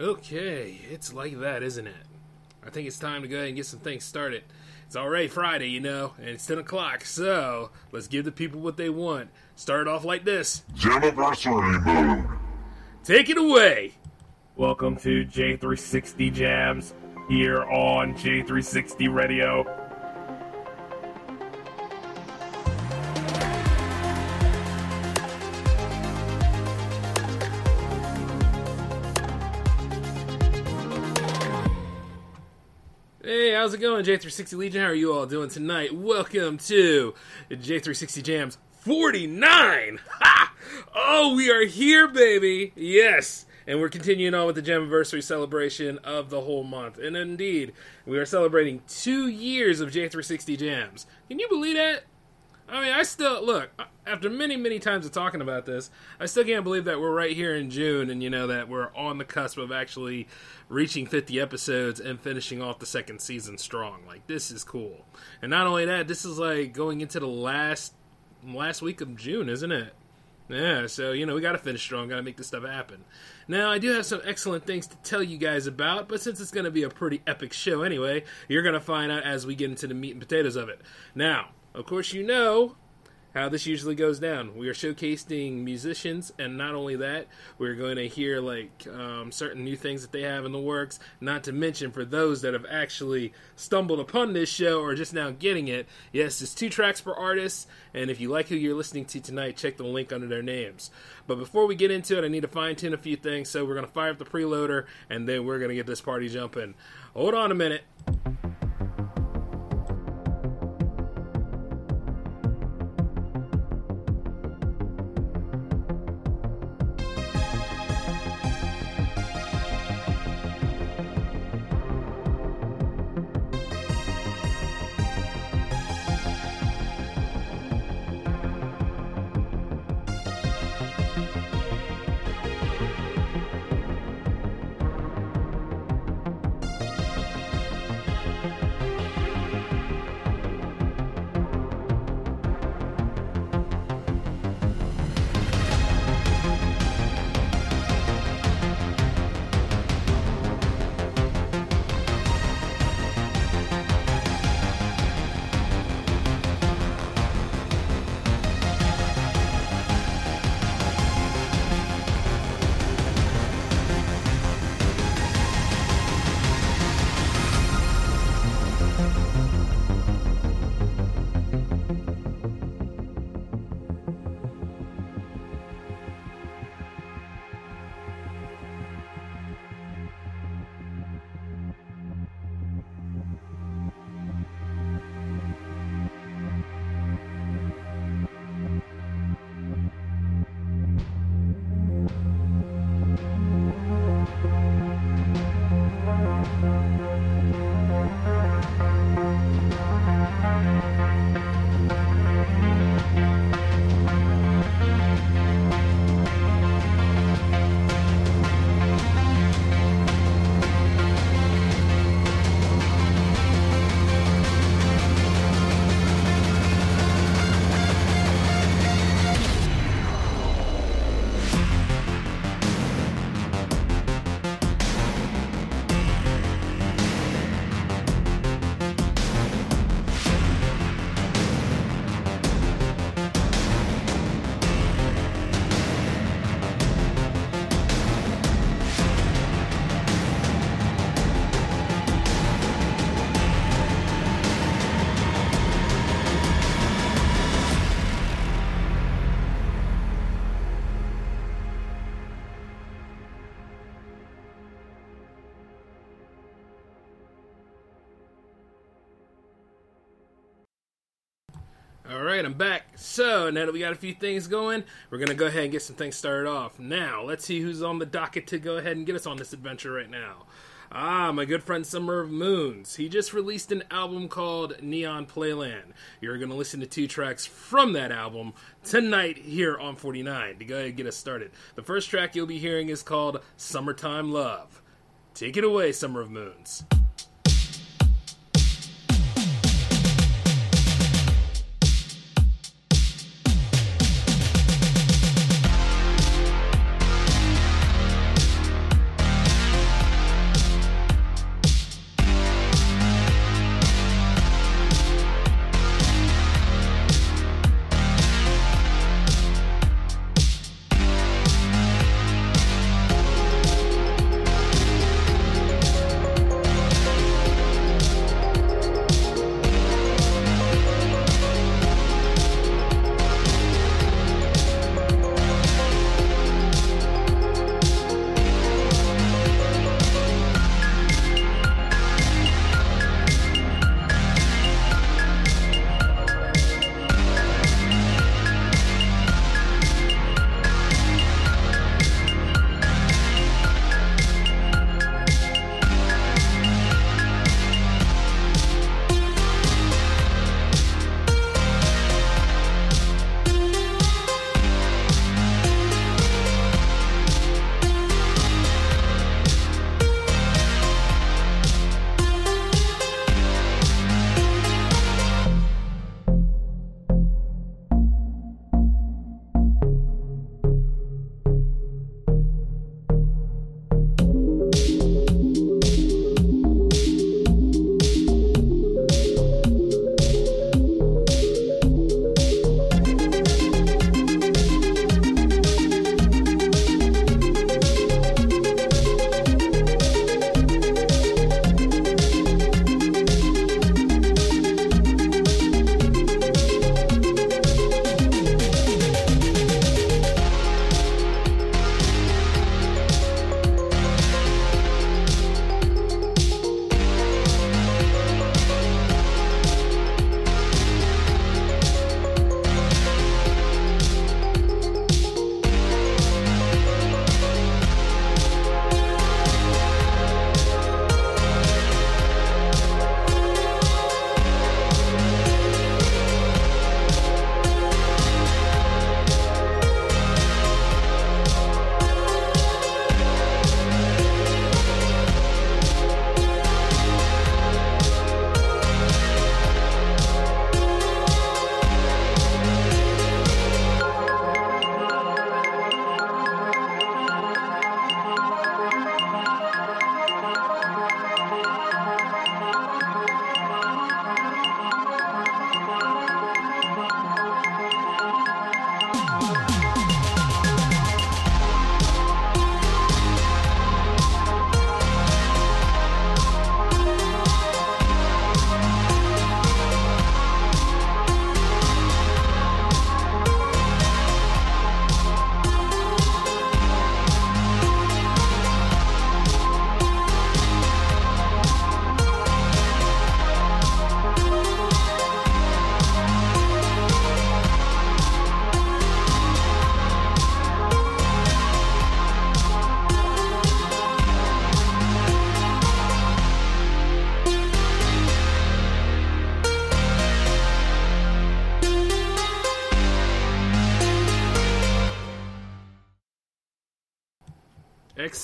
Okay, it's like that, isn't it? I think it's time to go ahead and get some things started. It's already Friday, you know, and it's 10 o'clock, so let's give the people what they want. Start off like this Jammaversary mode. Take it away! Welcome to J360 Jams here on J360 Radio. How's it going, J360 Legion? How are you all doing tonight? Welcome to J360 Jams 49! Ha! Oh, we are here, baby! Yes! And we're continuing on with the Jammaversary celebration of the whole month. And indeed, we are celebrating two years of J360 Jams. Can you believe that? I mean, I still look after many, many times of talking about this. I still can't believe that we're right here in June, and you know that we're on the cusp of actually reaching 50 episodes and finishing off the second season strong. Like this is cool, and not only that, this is like going into the last last week of June, isn't it? Yeah, so you know we got to finish strong, got to make this stuff happen. Now I do have some excellent things to tell you guys about, but since it's going to be a pretty epic show anyway, you're going to find out as we get into the meat and potatoes of it. Now, of course, you know how this usually goes down. We are showcasing musicians, and not only that, we're going to hear like um, certain new things that they have in the works. Not to mention for those that have actually stumbled upon this show or just now getting it. Yes, it's two tracks per artist, and if you like who you're listening to tonight, check the link under their names. But before we get into it, I need to fine tune a few things, so we're going to fire up the preloader, and then we're going to get this party jumping. Hold on a minute. So now that we got a few things going, we're gonna go ahead and get some things started off. Now, let's see who's on the docket to go ahead and get us on this adventure right now. Ah, my good friend Summer of Moons. He just released an album called Neon Playland. You're going to listen to two tracks from that album tonight here on 49 to go ahead and get us started. The first track you'll be hearing is called Summertime Love. Take it away, Summer of Moons.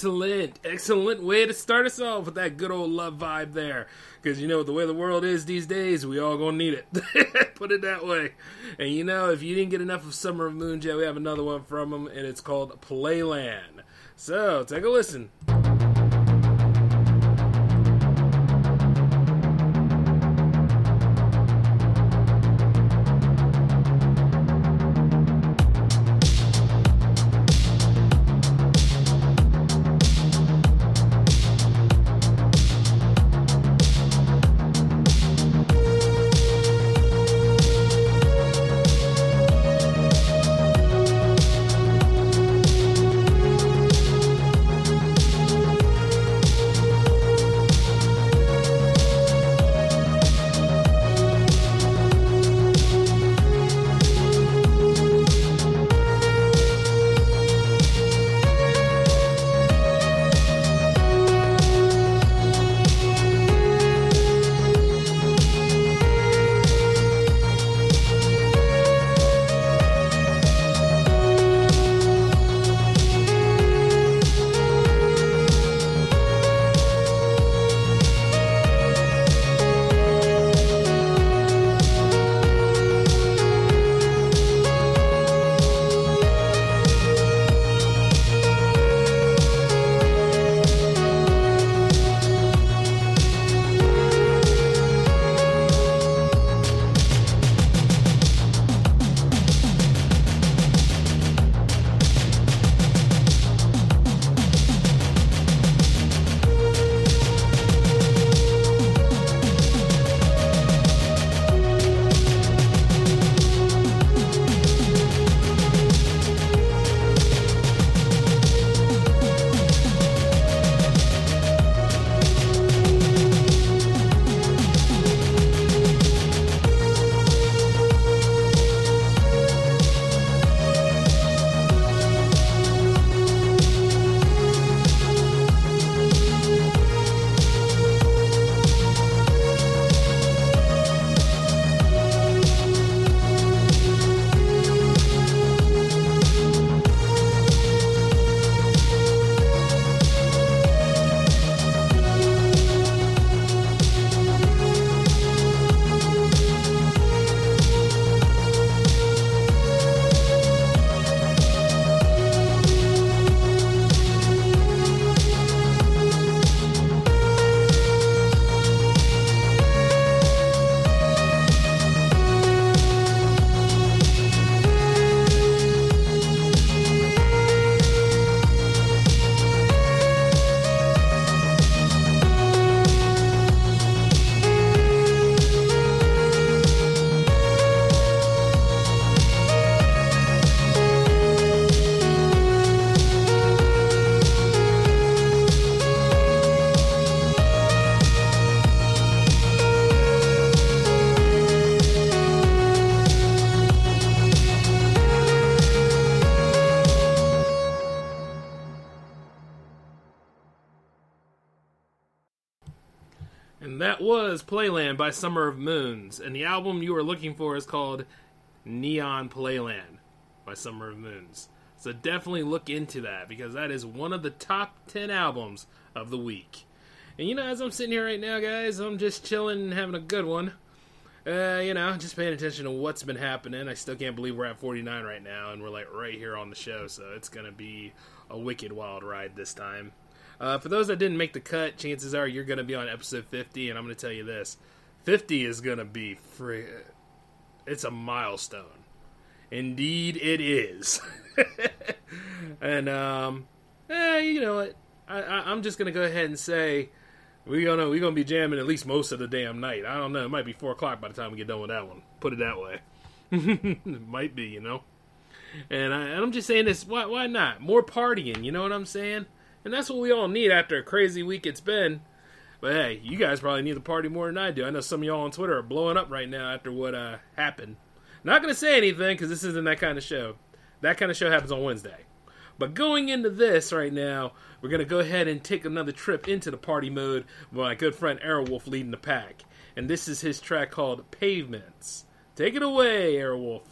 Excellent, excellent way to start us off with that good old love vibe there. Because you know the way the world is these days, we all gonna need it. Put it that way. And you know, if you didn't get enough of Summer of Moonjet, we have another one from them, and it's called Playland. So take a listen. Playland by Summer of Moons. And the album you are looking for is called Neon Playland by Summer of Moons. So definitely look into that because that is one of the top 10 albums of the week. And you know, as I'm sitting here right now, guys, I'm just chilling and having a good one. Uh, you know, just paying attention to what's been happening. I still can't believe we're at 49 right now, and we're like right here on the show, so it's gonna be a wicked wild ride this time. Uh, for those that didn't make the cut, chances are you're gonna be on episode 50, and I'm gonna tell you this: 50 is gonna be free. It's a milestone. Indeed, it is. and um, eh, you know what? I, I, I'm just gonna go ahead and say we're gonna we gonna be jamming at least most of the damn night. I don't know. It might be four o'clock by the time we get done with that one. Put it that way. it might be, you know. And, I, I'm just saying this. Why why not more partying? You know what I'm saying? And that's what we all need after a crazy week it's been. But hey, you guys probably need the party more than I do. I know some of y'all on Twitter are blowing up right now after what uh, happened. Not gonna say anything because this isn't that kind of show. That kind of show happens on Wednesday. But going into this right now, we're going to go ahead and take another trip into the party mode with my good friend Aerowolf leading the pack. And this is his track called Pavements. Take it away, Aerowolf.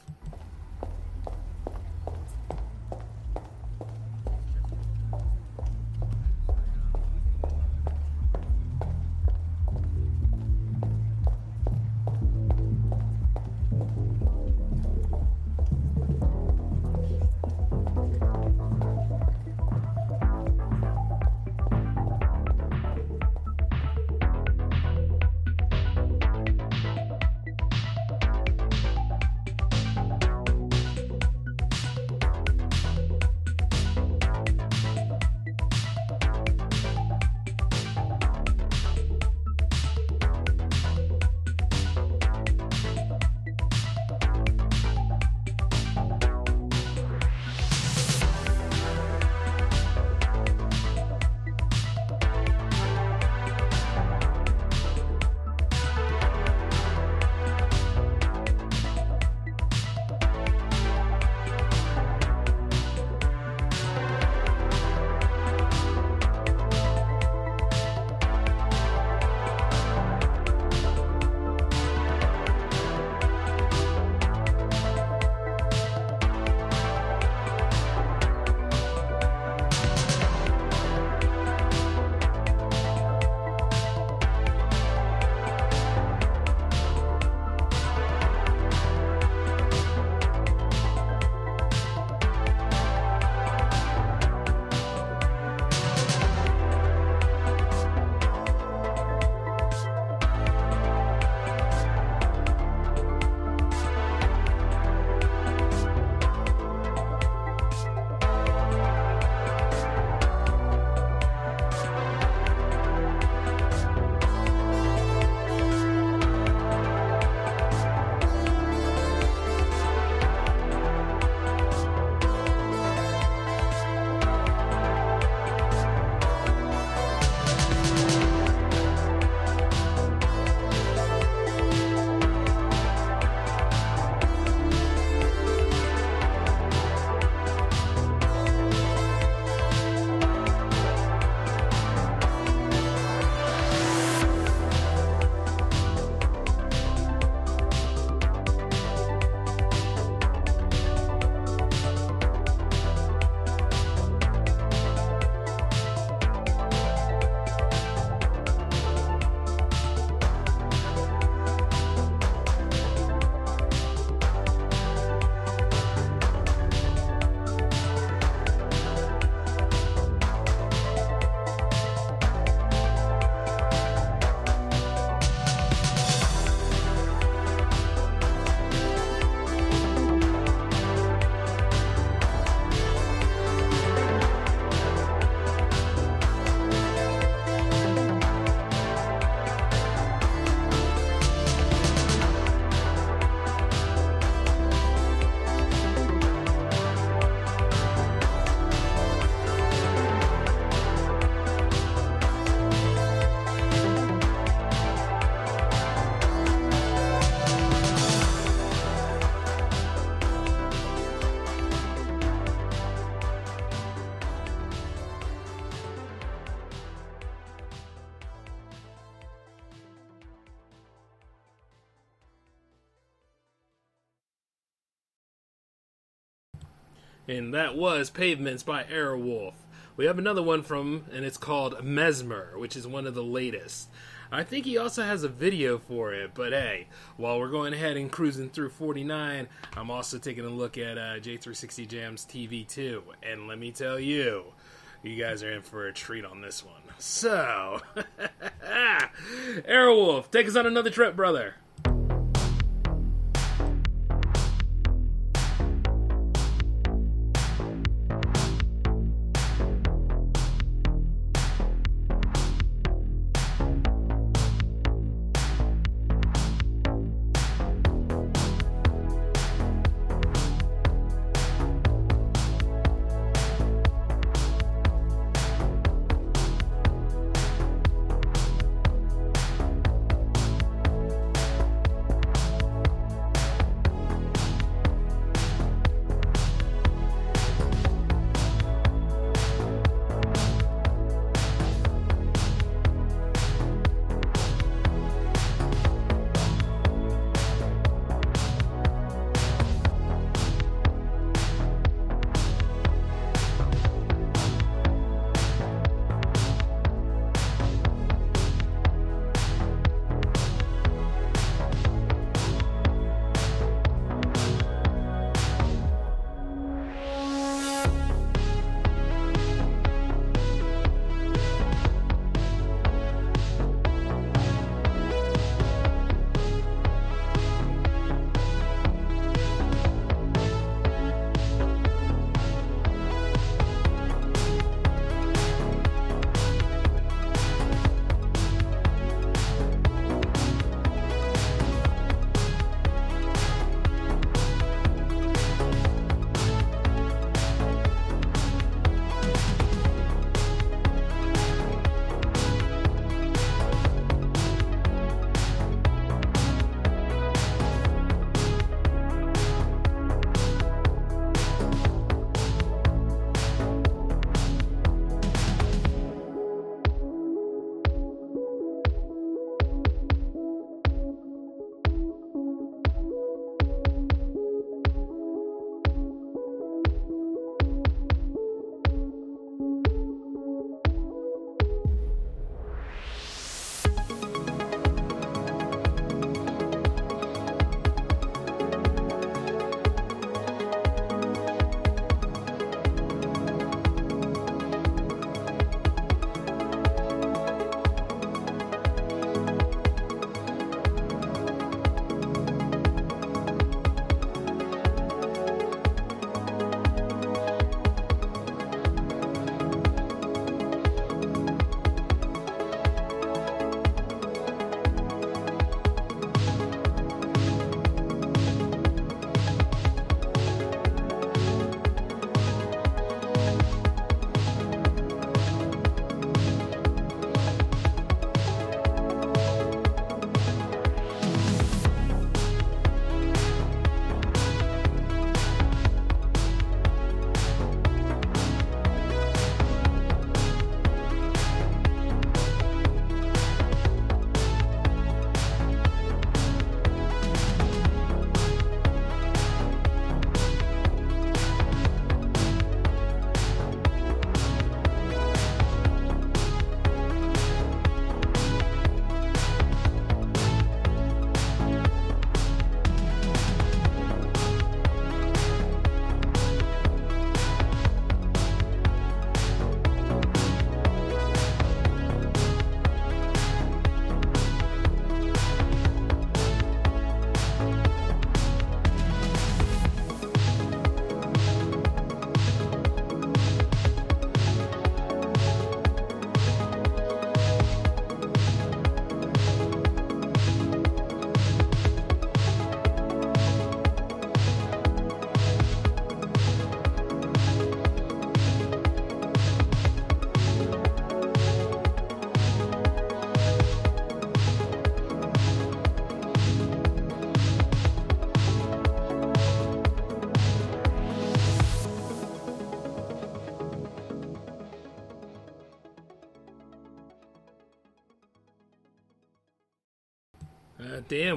And that was Pavements by Aerowolf. We have another one from, and it's called Mesmer, which is one of the latest. I think he also has a video for it, but hey, while we're going ahead and cruising through 49, I'm also taking a look at uh, J360 Jams TV 2, and let me tell you, you guys are in for a treat on this one. So, Aerowolf, take us on another trip, brother.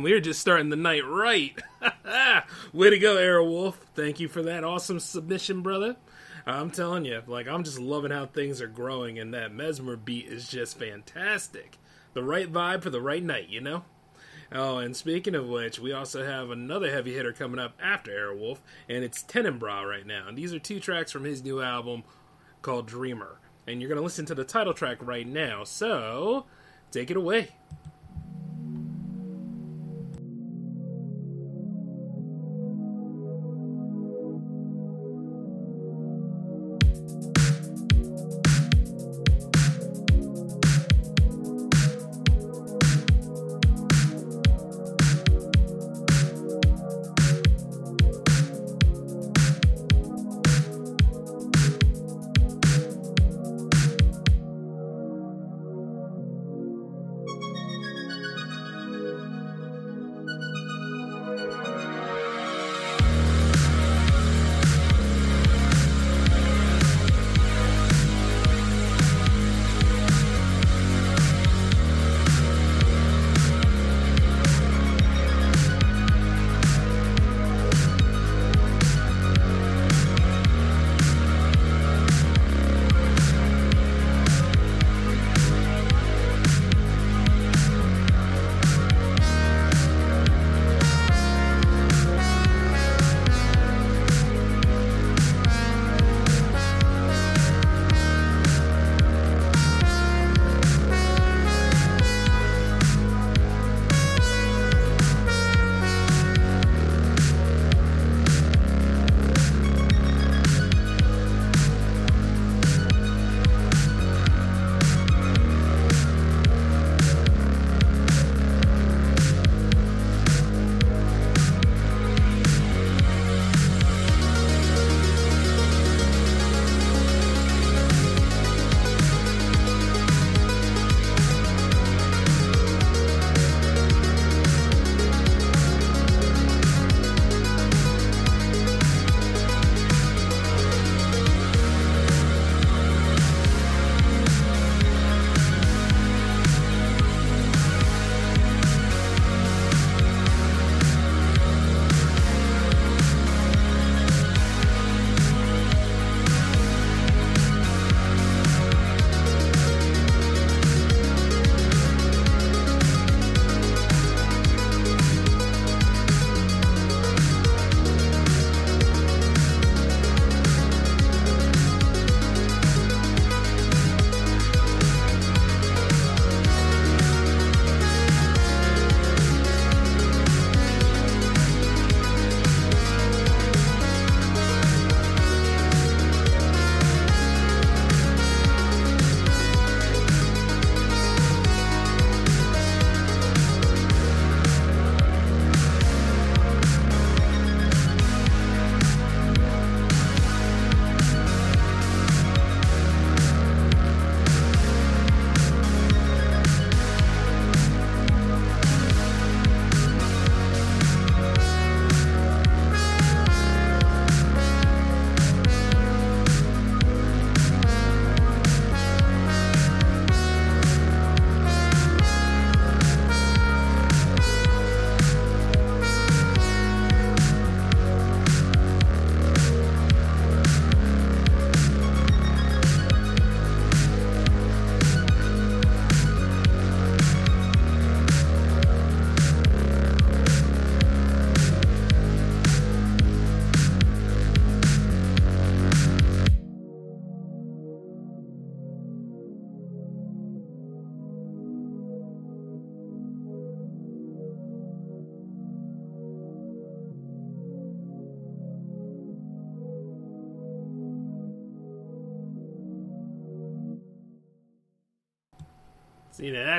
We are just starting the night right. Way to go, Aerowolf. Thank you for that awesome submission, brother. I'm telling you, like, I'm just loving how things are growing, and that Mesmer beat is just fantastic. The right vibe for the right night, you know? Oh, and speaking of which, we also have another heavy hitter coming up after Aerowolf, and it's Tenebran right now. And these are two tracks from his new album called Dreamer. And you're going to listen to the title track right now. So, take it away.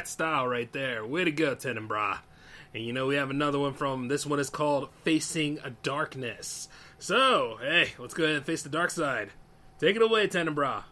Style right there. Way to go, Tenebran. And you know we have another one from this one is called Facing a Darkness. So, hey, let's go ahead and face the dark side. Take it away, Tenebran.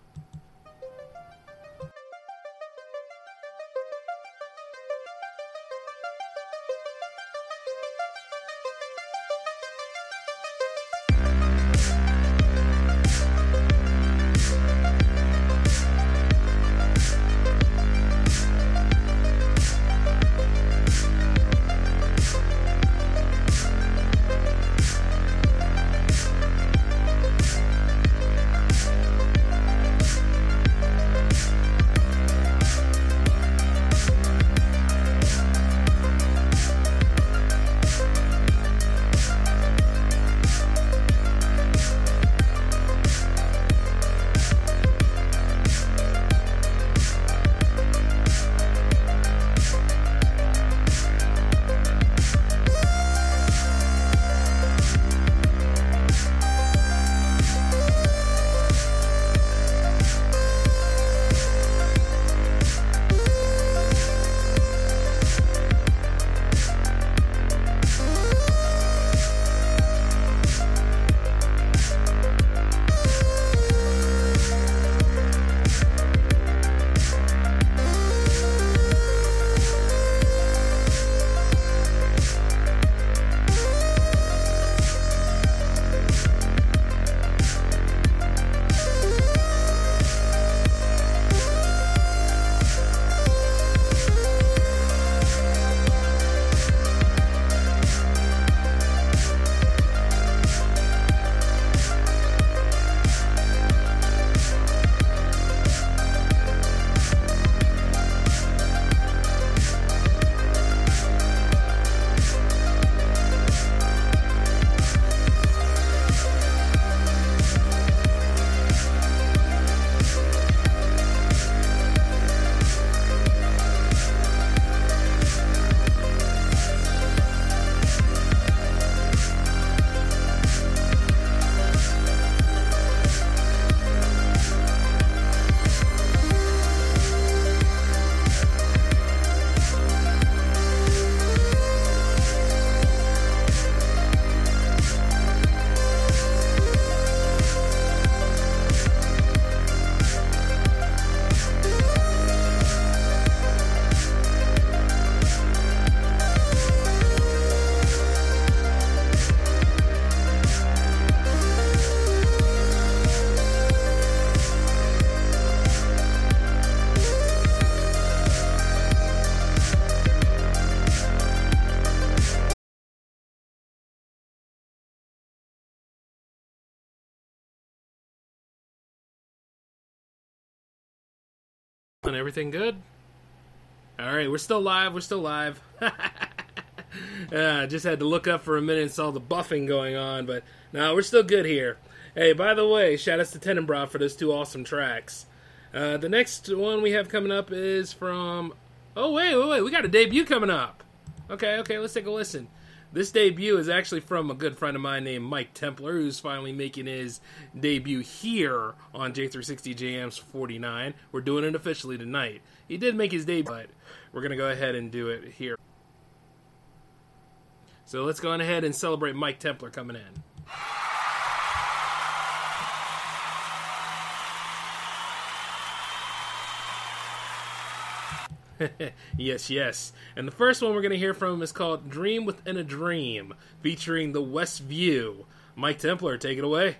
Everything good? All right, we're still live. We're still live. uh, just had to look up for a minute and saw the buffing going on, but no, we're still good here. Hey, by the way, shout outs to Tenebran for those two awesome tracks. Uh, the next one we have coming up is from. Oh wait, wait, wait! We got a debut coming up. Okay, okay, let's take a listen. This debut is actually from a good friend of mine named Mike Templar, who's finally making his debut here on J360 JM's 49. We're doing it officially tonight. He did make his debut, but we're going to go ahead and do it here. So let's go on ahead and celebrate Mike Templar coming in. yes, yes. And the first one we're going to hear from is called Dream Within a Dream, featuring the West View. Mike Templar, take it away.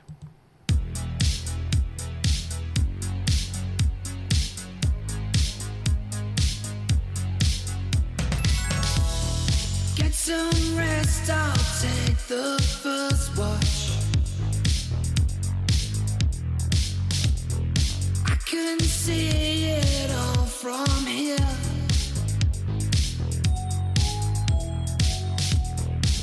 Get some rest, I'll take the first watch. I can see it all from here.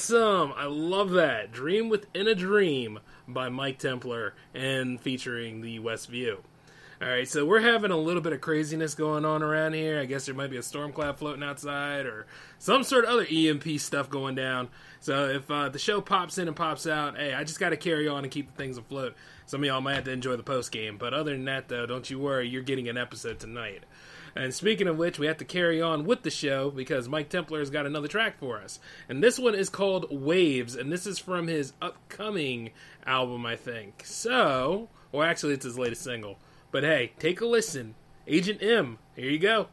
awesome! I love that. Dream Within a Dream by Mike Templar and featuring the West View. Alright, so we're having a little bit of craziness going on around here. I guess there might be a storm cloud floating outside or some sort of other EMP stuff going down. So if uh, the show pops in and pops out, hey, I just got to carry on and keep the things afloat. Some of y'all might have to enjoy the post game. But other than that, though, don't you worry, you're getting an episode tonight. And speaking of which, we have to carry on with the show because Mike Templar has got another track for us. And this one is called Waves, and this is from his upcoming album, I think. So, well, actually, it's his latest single. But hey, take a listen. Agent M, here you go.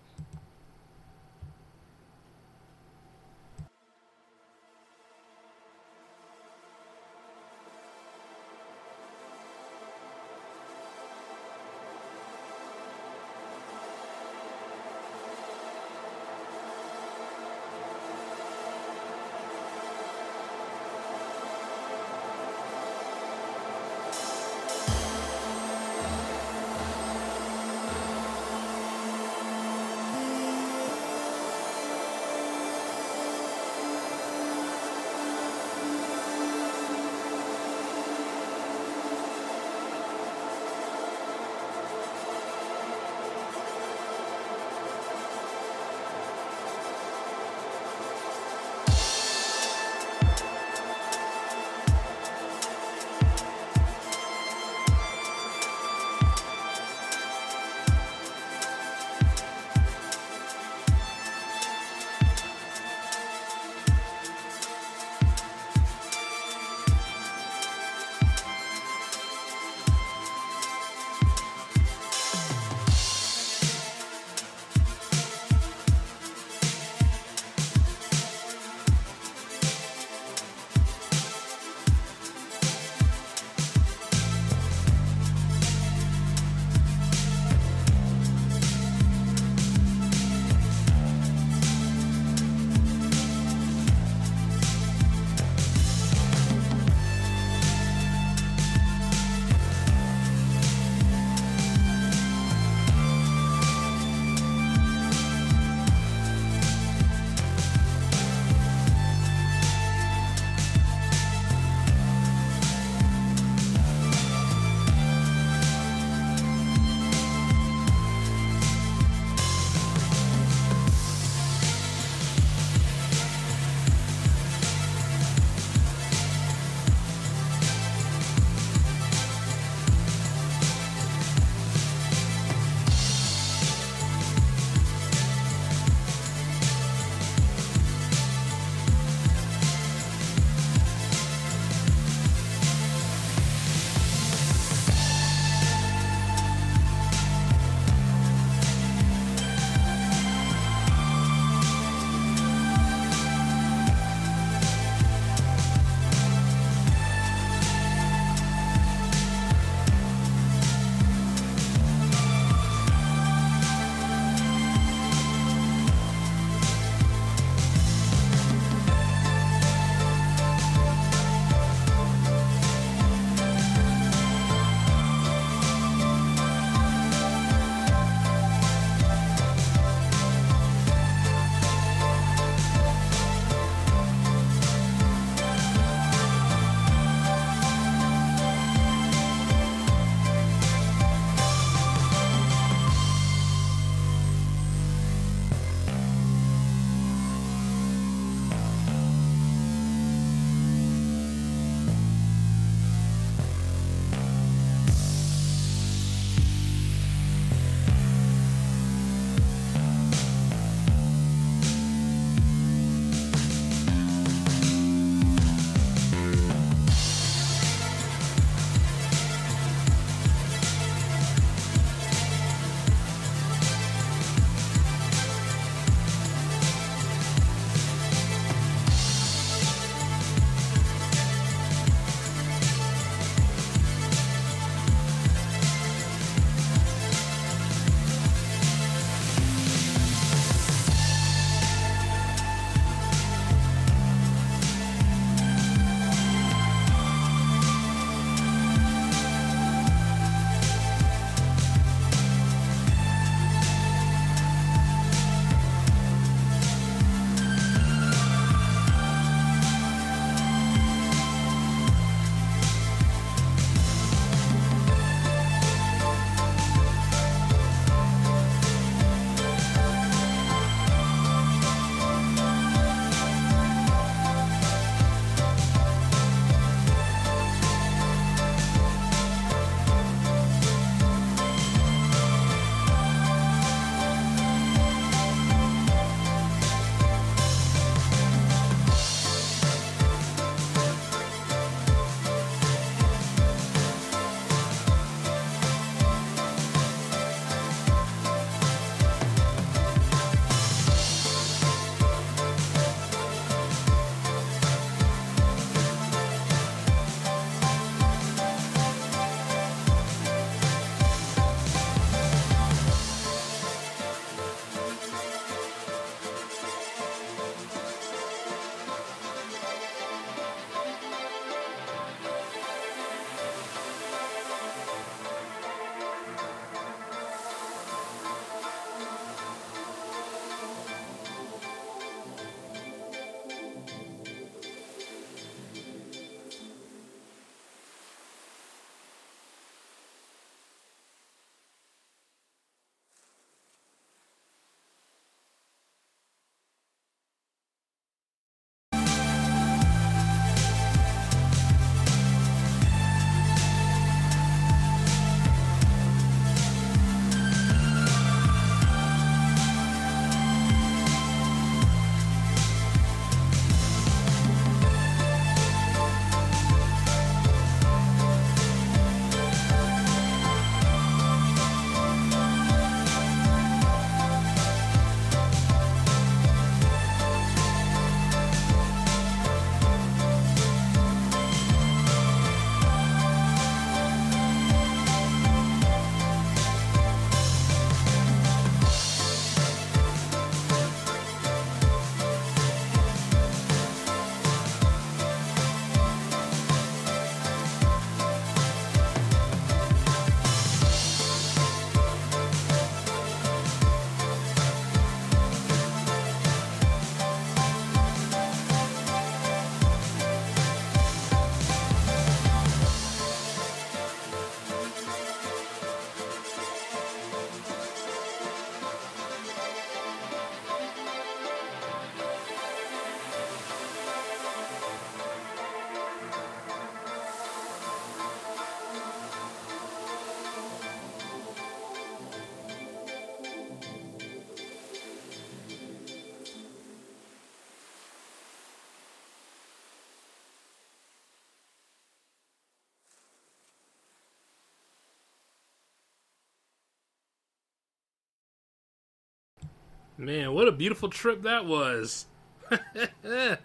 Man, what a beautiful trip that was. man,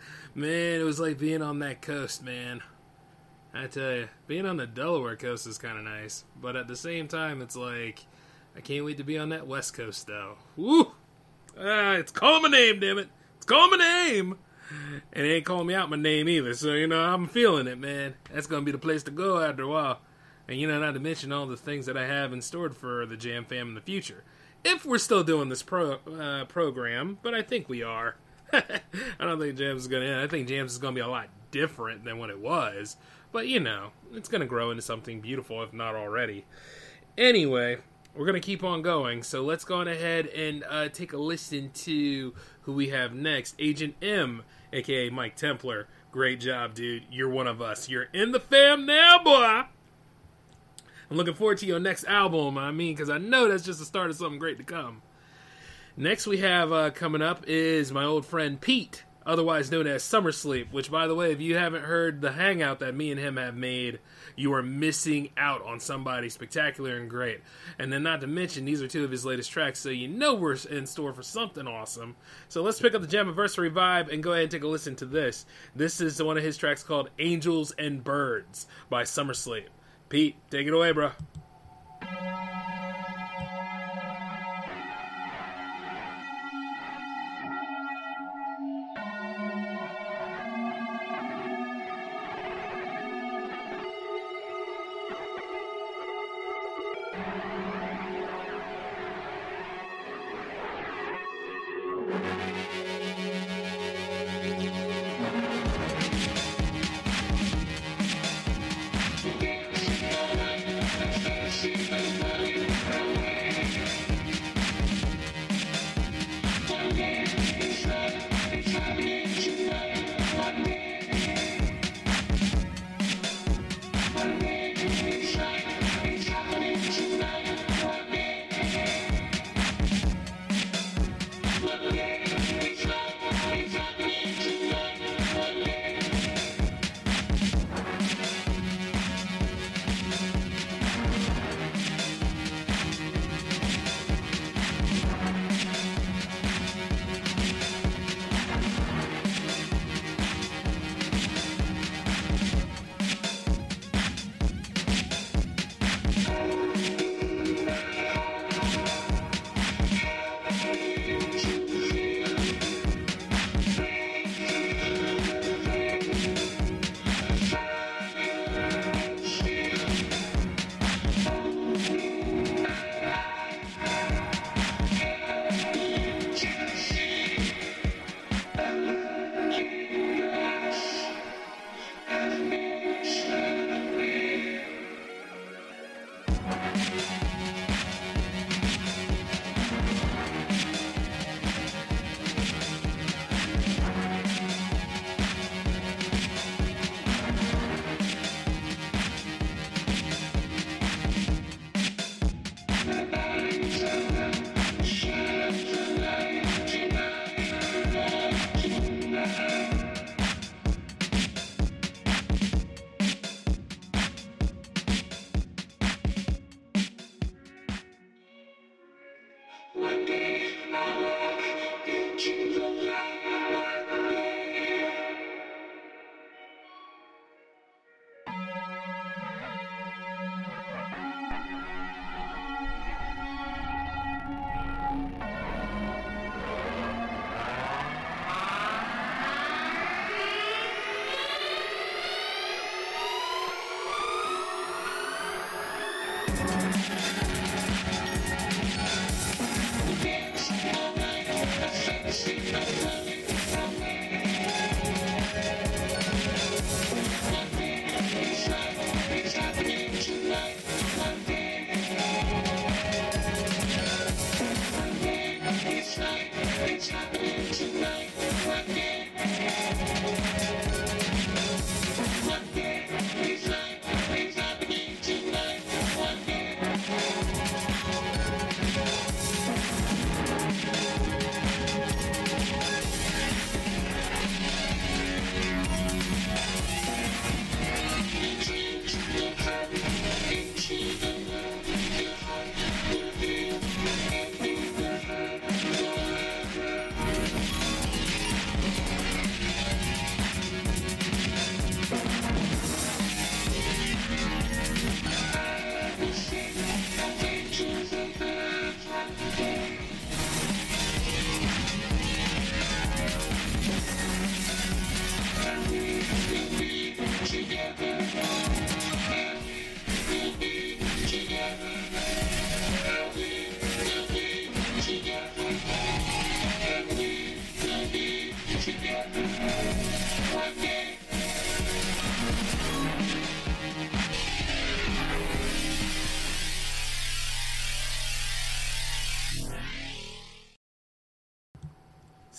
it was like being on that coast, man. I tell you, being on the Delaware coast is kind of nice, but at the same time, it's like I can't wait to be on that West Coast though. Woo! Ah, it's calling my name, damn it! It's calling my name, and it ain't calling me out my name either. So you know, I'm feeling it, man. That's gonna be the place to go after a while. And you know, not to mention all the things that I have in store for the Jam Fam in the future. If we're still doing this pro uh, program, but I think we are. I don't think Jams is gonna end. I think Jams is gonna be a lot different than what it was. But you know, it's gonna grow into something beautiful, if not already. Anyway, we're gonna keep on going. So let's go on ahead and uh, take a listen to who we have next. Agent M, aka Mike Templar. Great job, dude. You're one of us. You're in the fam now, boy. I'm looking forward to your next album. I mean, because I know that's just the start of something great to come. Next, we have uh, coming up is my old friend Pete, otherwise known as Summer Sleep. Which, by the way, if you haven't heard the hangout that me and him have made, you are missing out on somebody spectacular and great. And then, not to mention, these are two of his latest tracks, so you know we're in store for something awesome. So let's pick up the Jammaversary vibe and go ahead and take a listen to this. This is one of his tracks called "Angels and Birds" by Summer Sleep. Pete, take it away, bro.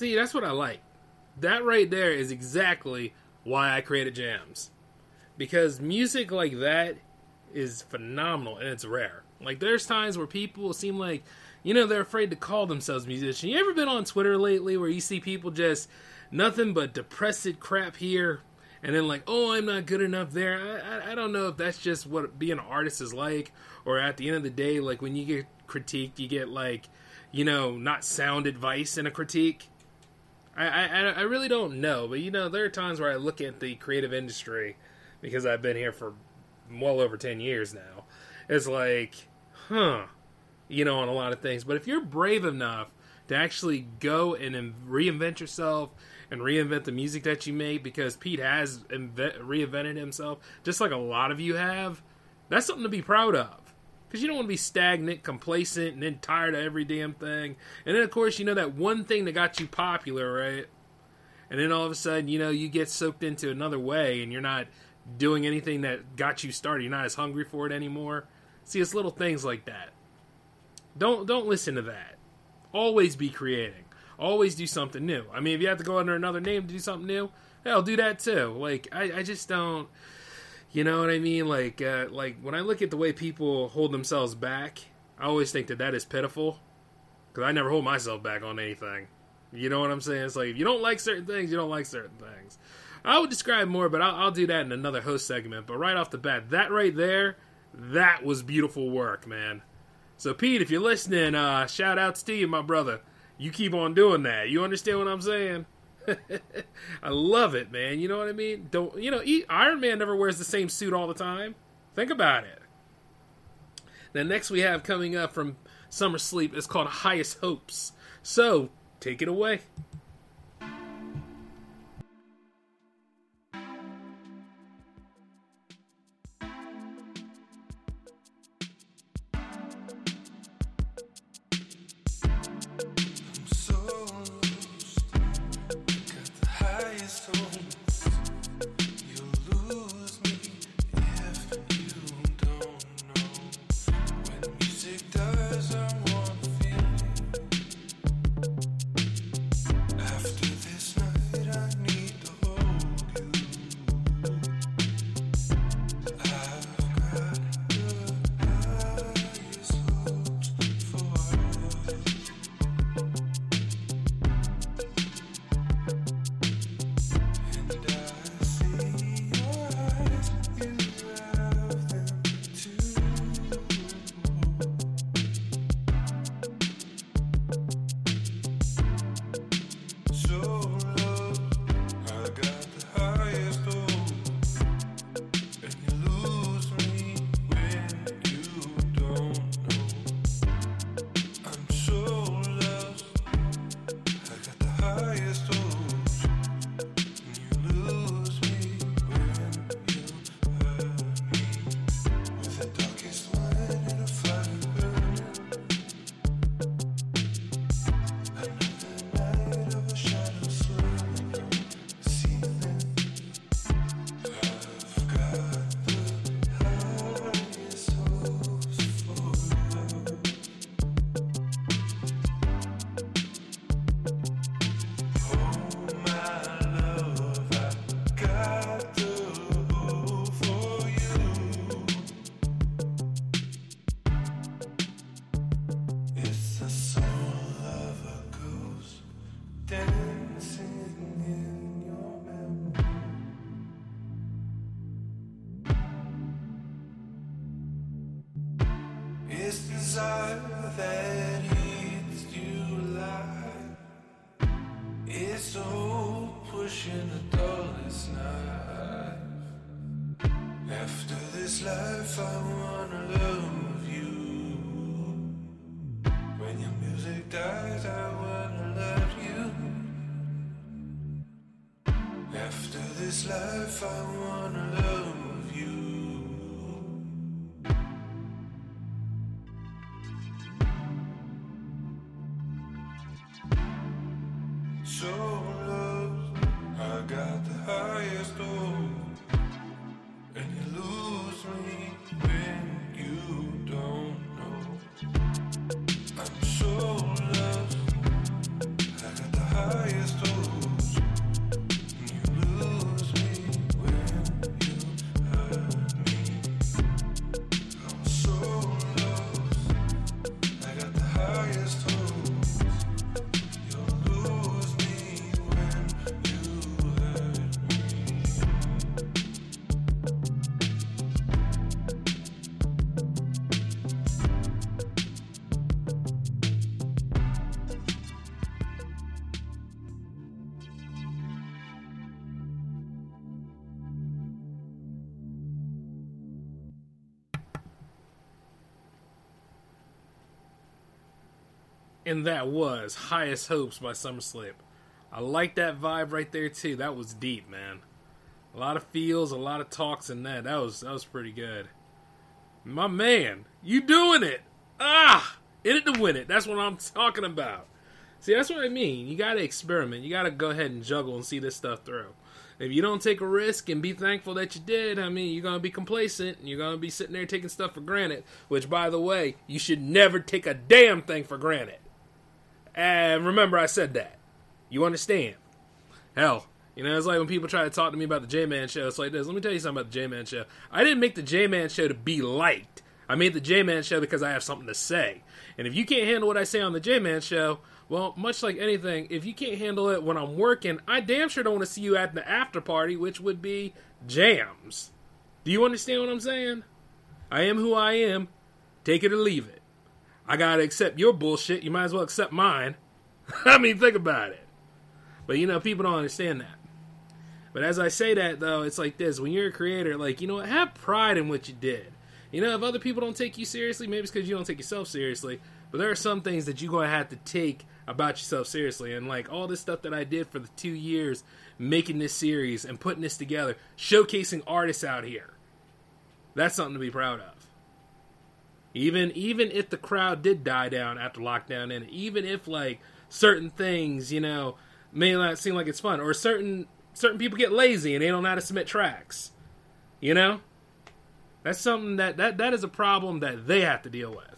See, that's what I like. That right there is exactly why I created jams. Because music like that is phenomenal and it's rare. Like there's times where people seem like, you know, they're afraid to call themselves musician. You ever been on Twitter lately where you see people just nothing but depressed crap here and then like, oh, I'm not good enough there. I, I, I don't know if that's just what being an artist is like, or at the end of the day, like when you get critiqued, you get like, you know, not sound advice in a critique. I, I, I really don't know, but you know, there are times where I look at the creative industry because I've been here for well over 10 years now. It's like, huh, you know, on a lot of things. But if you're brave enough to actually go and reinvent yourself and reinvent the music that you make, because Pete has inve- reinvented himself, just like a lot of you have, that's something to be proud of. Because you don't want to be stagnant, complacent, and then tired of every damn thing. And then, of course, you know that one thing that got you popular, right? And then all of a sudden, you know, you get soaked into another way and you're not doing anything that got you started. You're not as hungry for it anymore. See, it's little things like that. Don't don't listen to that. Always be creating. Always do something new. I mean, if you have to go under another name to do something new, hell, do that too. Like I, I just don't. You know what I mean? Like uh, like when I look at the way people hold themselves back, I always think that that is pitiful. Because I never hold myself back on anything. You know what I'm saying? It's like if you don't like certain things, you don't like certain things. I would describe more, but I'll, I'll do that in another host segment. But right off the bat, that right there, that was beautiful work, man. So Pete, if you're listening, uh, shout outs to you, my brother. You keep on doing that. You understand what I'm saying? I love it, man. You know what I mean? Don't you know? Iron Man never wears the same suit all the time. Think about it. Then next we have coming up from Summer Sleep is called Highest Hopes. So take it away. This life, I wanna love And that was Highest Hopes by Summer Sleep. I like that vibe right there too. That was deep, man. A lot of feels, a lot of talks in that. That was that was pretty good. My man, you doing it. Ah, in it to win it. That's what I'm talking about. See, that's what I mean. You got to experiment. You got to go ahead and juggle and see this stuff through. If you don't take a risk and be thankful that you did, I mean, you're going to be complacent and you're going to be sitting there taking stuff for granted, which, by the way, you should never take a damn thing for granted. And remember, I said that. You understand? Hell, you know, it's like when people try to talk to me about the J Man show. It's like this. Let me tell you something about the J Man show. I didn't make the J Man show to be liked. I made the J Man show because I have something to say. And if you can't handle what I say on the J Man show, well, much like anything, if you can't handle it when I'm working, I damn sure don't want to see you at the after party, which would be jams. Do you understand what I'm saying? I am who I am. Take it or leave it. I gotta accept your bullshit. You might as well accept mine. I mean, think about it. But you know, people don't understand that. But as I say that though, it's like this: when you're a creator, like you know, what, have pride in what you did. You know, if other people don't take you seriously, maybe it's because you don't take yourself seriously. But there are some things that you're gonna have to take about yourself seriously, and like all this stuff that I did for the two years making this series and putting this together, showcasing artists out here. That's something to be proud of. Even even if the crowd did die down after lockdown, and even if like certain things, you know, may not seem like it's fun, or certain certain people get lazy and they don't know how to submit tracks, you know, that's something that that that is a problem that they have to deal with.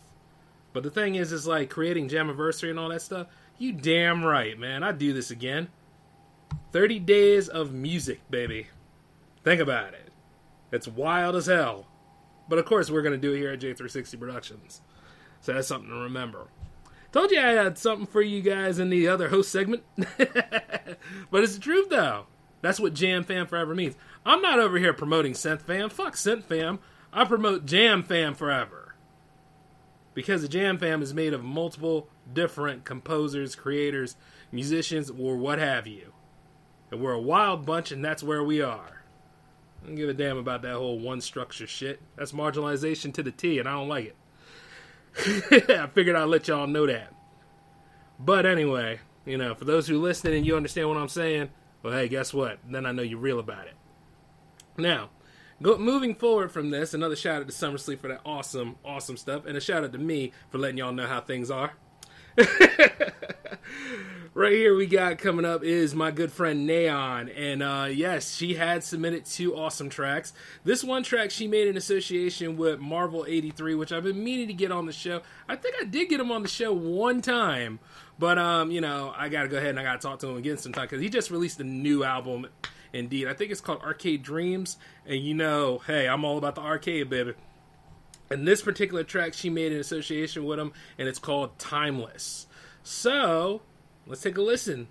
But the thing is, is like creating Jammaversary and all that stuff. You damn right, man. I do this again. Thirty days of music, baby. Think about it. It's wild as hell. But of course, we're going to do it here at J360 Productions. So that's something to remember. Told you I had something for you guys in the other host segment. but it's the truth, though. That's what Jam Fam Forever means. I'm not over here promoting Synth Fam. Fuck Synth Fam. I promote Jam Fam Forever. Because the Jam Fam is made of multiple different composers, creators, musicians, or what have you. And we're a wild bunch, and that's where we are. I don't give a damn about that whole one structure shit. That's marginalization to the T, and I don't like it. I figured I'd let y'all know that. But anyway, you know, for those who listen and you understand what I'm saying, well, hey, guess what? Then I know you're real about it. Now, go, moving forward from this, another shout out to Summer Sleep for that awesome, awesome stuff, and a shout out to me for letting y'all know how things are. right here we got coming up is my good friend Neaon, and uh, yes, she had submitted two awesome tracks. This one track she made in association with Marvel '83, which I've been meaning to get on the show. I think I did get him on the show one time, but um, you know, I gotta go ahead and I gotta talk to him again sometime because he just released a new album. Indeed, I think it's called Arcade Dreams, and you know, hey, I'm all about the arcade, baby. And this particular track she made in association with him, and it's called Timeless. So, let's take a listen.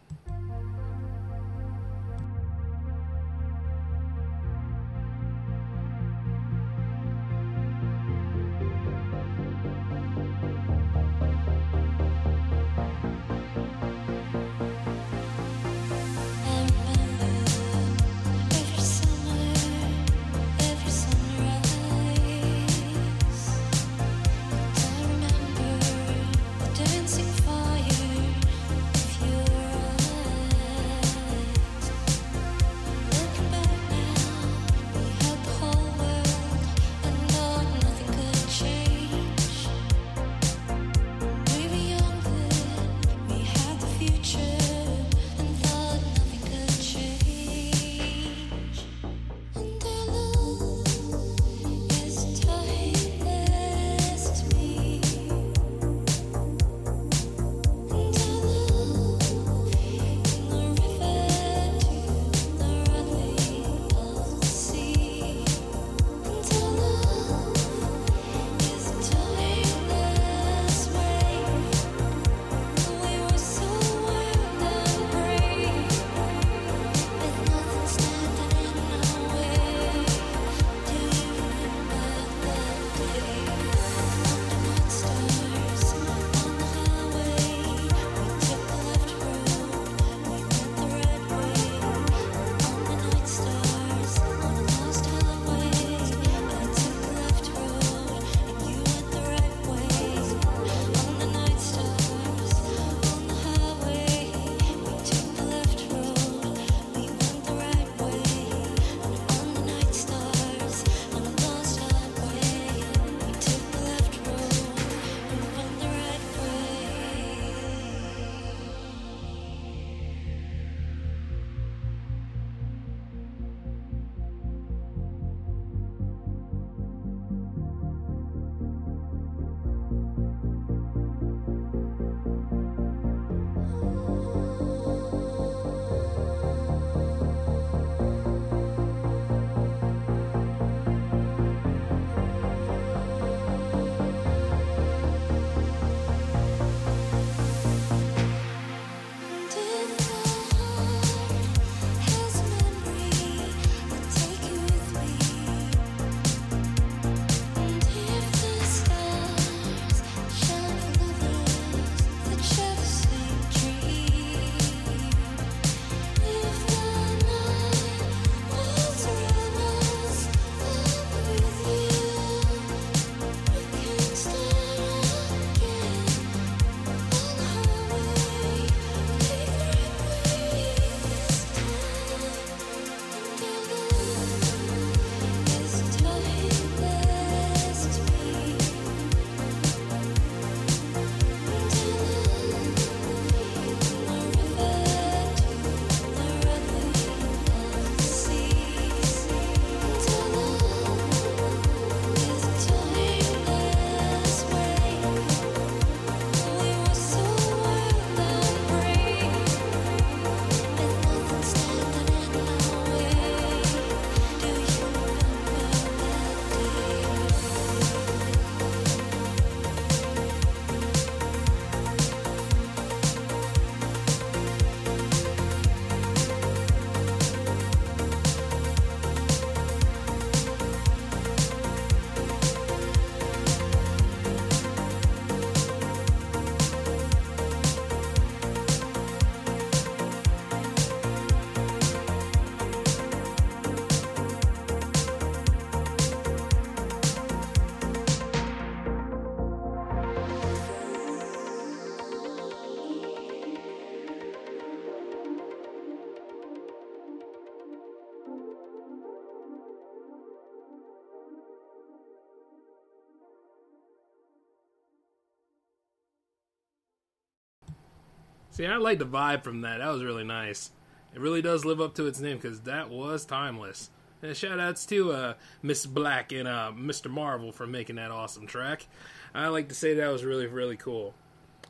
See, I like the vibe from that. That was really nice. It really does live up to its name because that was timeless. And shout outs to uh, Miss Black and uh, Mr. Marvel for making that awesome track. I like to say that was really, really cool.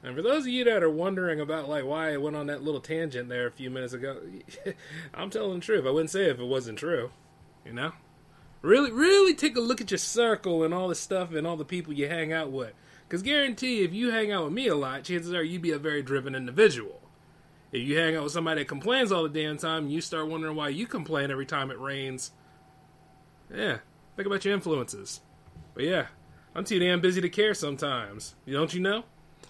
And for those of you that are wondering about like why I went on that little tangent there a few minutes ago, I'm telling the truth. I wouldn't say if it wasn't true. You know? Really, really take a look at your circle and all the stuff and all the people you hang out with. Because guarantee if you hang out with me a lot, chances are you'd be a very driven individual. If you hang out with somebody that complains all the damn time, you start wondering why you complain every time it rains. Yeah, think about your influences. But yeah, I'm too damn busy to care sometimes. Don't you know?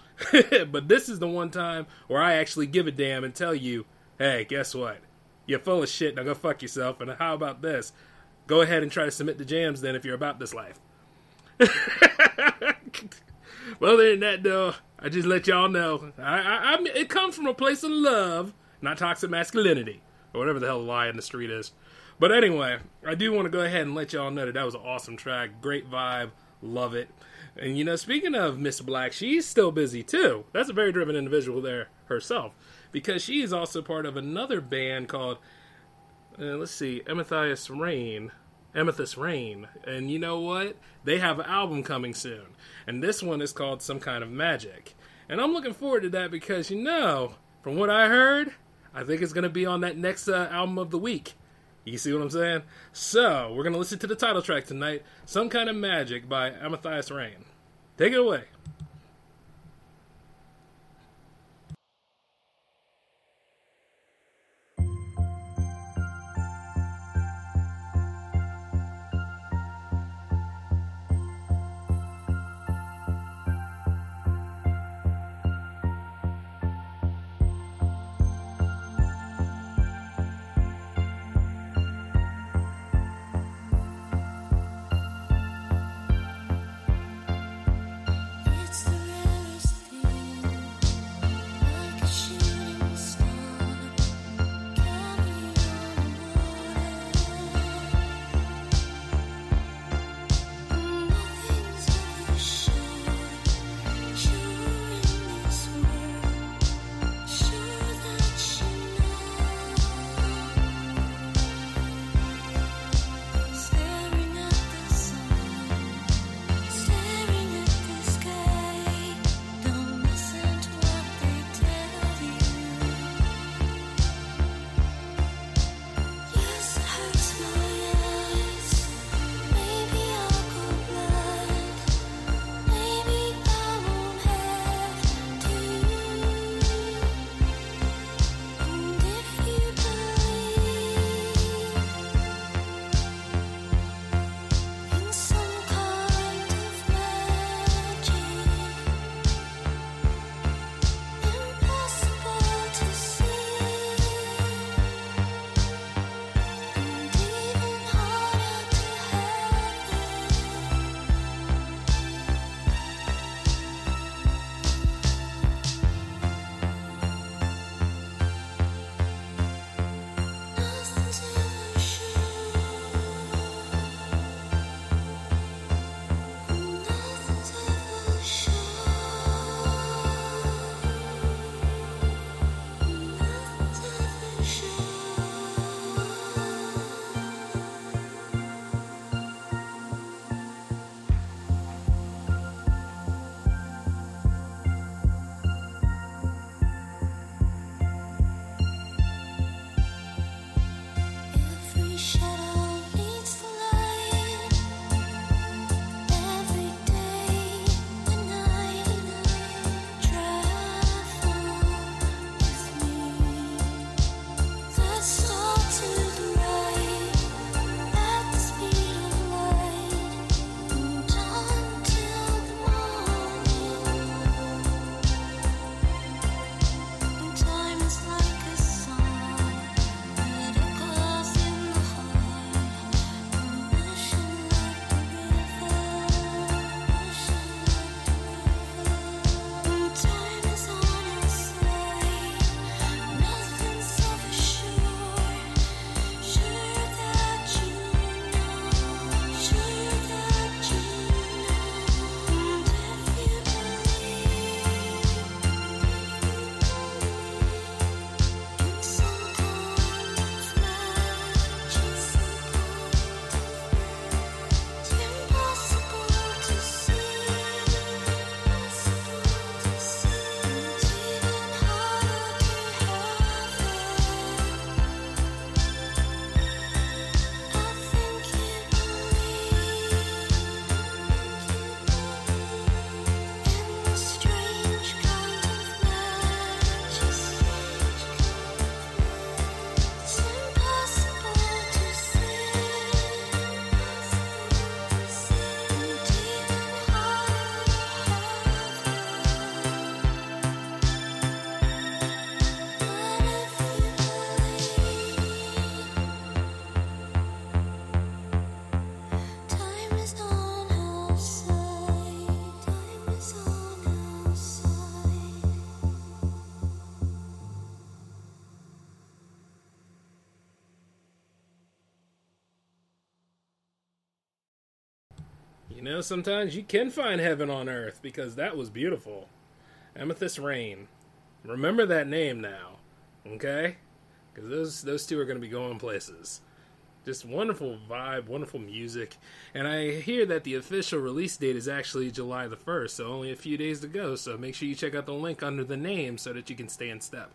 but this is the one time where I actually give a damn and tell you, hey, guess what? You're full of shit. Now go fuck yourself. And how about this? Go ahead and try to submit the jams then if you're about this life. well, other than that, though, I just let y'all know. I, I, I, it comes from a place of love, not toxic masculinity, or whatever the hell lie in the street is. But anyway, I do want to go ahead and let y'all know that that was an awesome track. Great vibe. Love it. And you know, speaking of Miss Black, she's still busy too. That's a very driven individual there herself. Because she is also part of another band called, uh, let's see, Amethyst Rain. Amethyst Rain. And you know what? They have an album coming soon. And this one is called Some Kind of Magic. And I'm looking forward to that because, you know, from what I heard, I think it's going to be on that next uh, album of the week. You see what I'm saying? So, we're going to listen to the title track tonight Some Kind of Magic by Amethyst Rain. Take it away. Know, sometimes you can find heaven on earth because that was beautiful. Amethyst Rain. Remember that name now, okay? Because those those two are going to be going places. Just wonderful vibe, wonderful music, and I hear that the official release date is actually July the first, so only a few days to go. So make sure you check out the link under the name so that you can stay in step.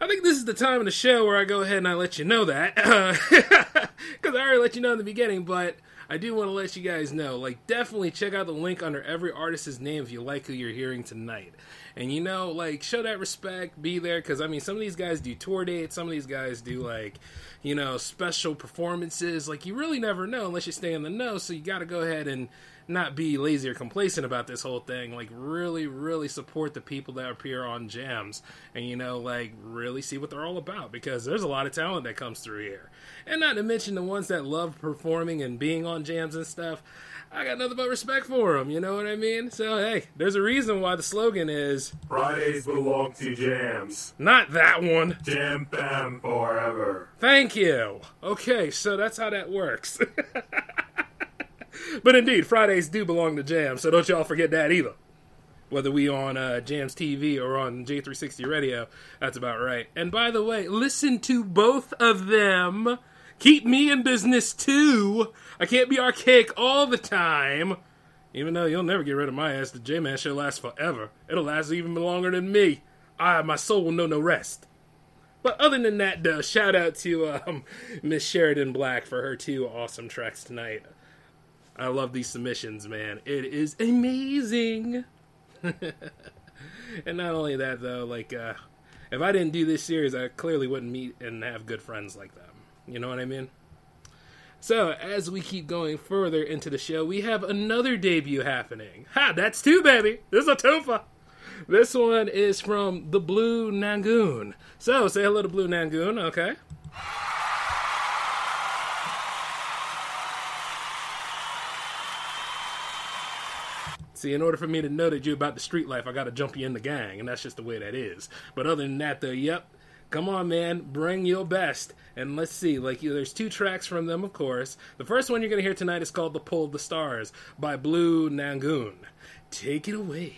I think this is the time of the show where I go ahead and I let you know that. Because I already let you know in the beginning, but I do want to let you guys know. Like, definitely check out the link under every artist's name if you like who you're hearing tonight. And you know, like, show that respect, be there. Because, I mean, some of these guys do tour dates, some of these guys do, like, you know, special performances. Like, you really never know unless you stay in the know. So you got to go ahead and not be lazy or complacent about this whole thing. Like, really, really support the people that appear on jams, and you know, like, really see what they're all about because there's a lot of talent that comes through here, and not to mention the ones that love performing and being on jams and stuff. I got nothing but respect for them. You know what I mean? So hey, there's a reason why the slogan is Fridays belong to jams. not that one. Jam Fam forever. Thank you. Okay, so that's how that works. but indeed, Fridays do belong to Jam, so don't y'all forget that either. Whether we on uh, Jams TV or on J360 Radio, that's about right. And by the way, listen to both of them. Keep me in business too. I can't be archaic all the time. Even though you'll never get rid of my ass, the J Man show lasts forever. It'll last even longer than me. I, my soul will know no rest. But other than that, though, shout out to um, Miss Sheridan Black for her two awesome tracks tonight. I love these submissions, man. It is amazing. and not only that, though, like, uh, if I didn't do this series, I clearly wouldn't meet and have good friends like them. You know what I mean? So, as we keep going further into the show, we have another debut happening. Ha! That's two, baby! This is a twofa! This one is from the Blue Nagoon. So, say hello to Blue Nagoon, okay? See, in order for me to know that you're about the street life, I gotta jump you in the gang, and that's just the way that is. But other than that, though, yep, come on, man, bring your best. And let's see, like, you there's two tracks from them, of course. The first one you're gonna hear tonight is called "The Pull of the Stars" by Blue Nagoon. Take it away.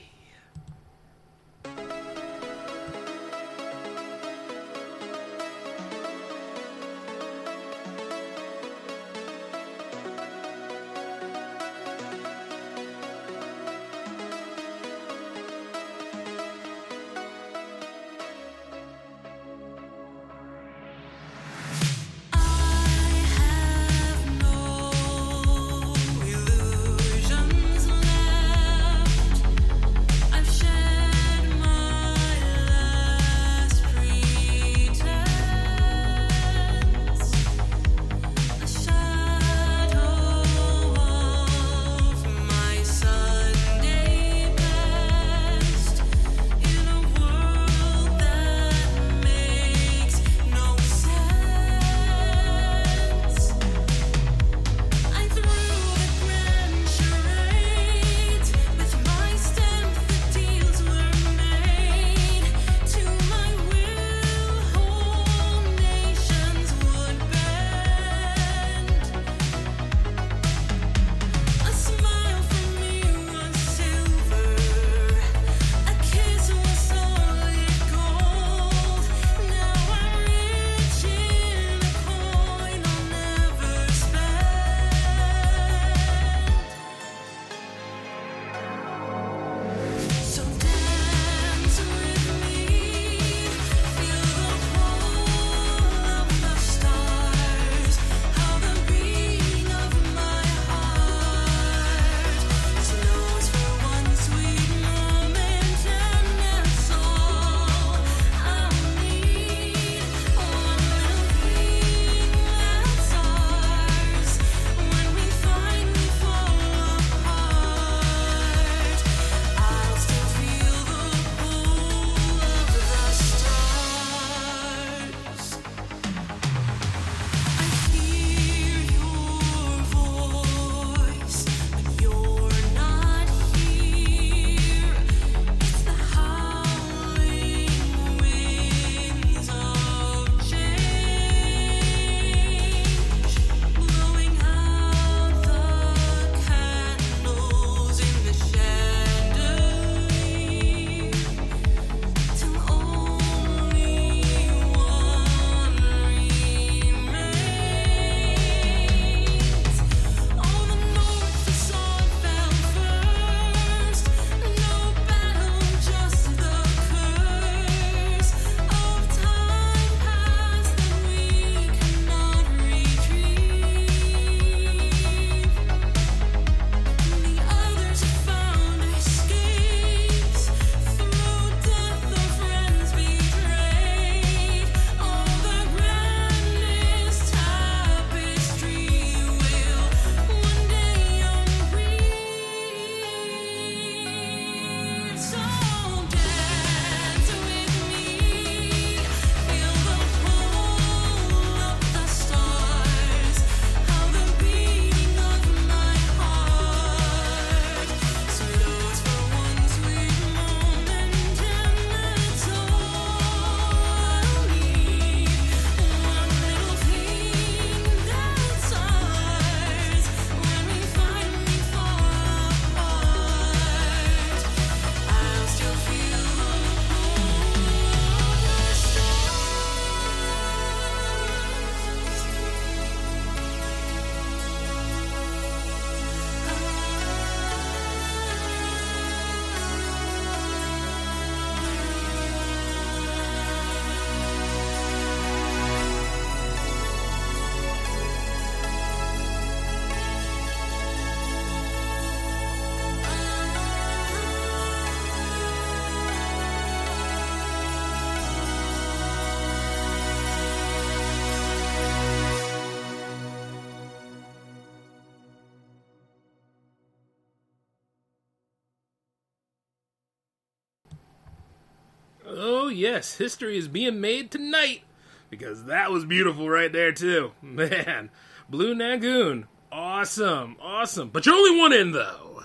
Yes, history is being made tonight because that was beautiful right there, too. Man, Blue Nagoon. Awesome, awesome. But you're only one in, though.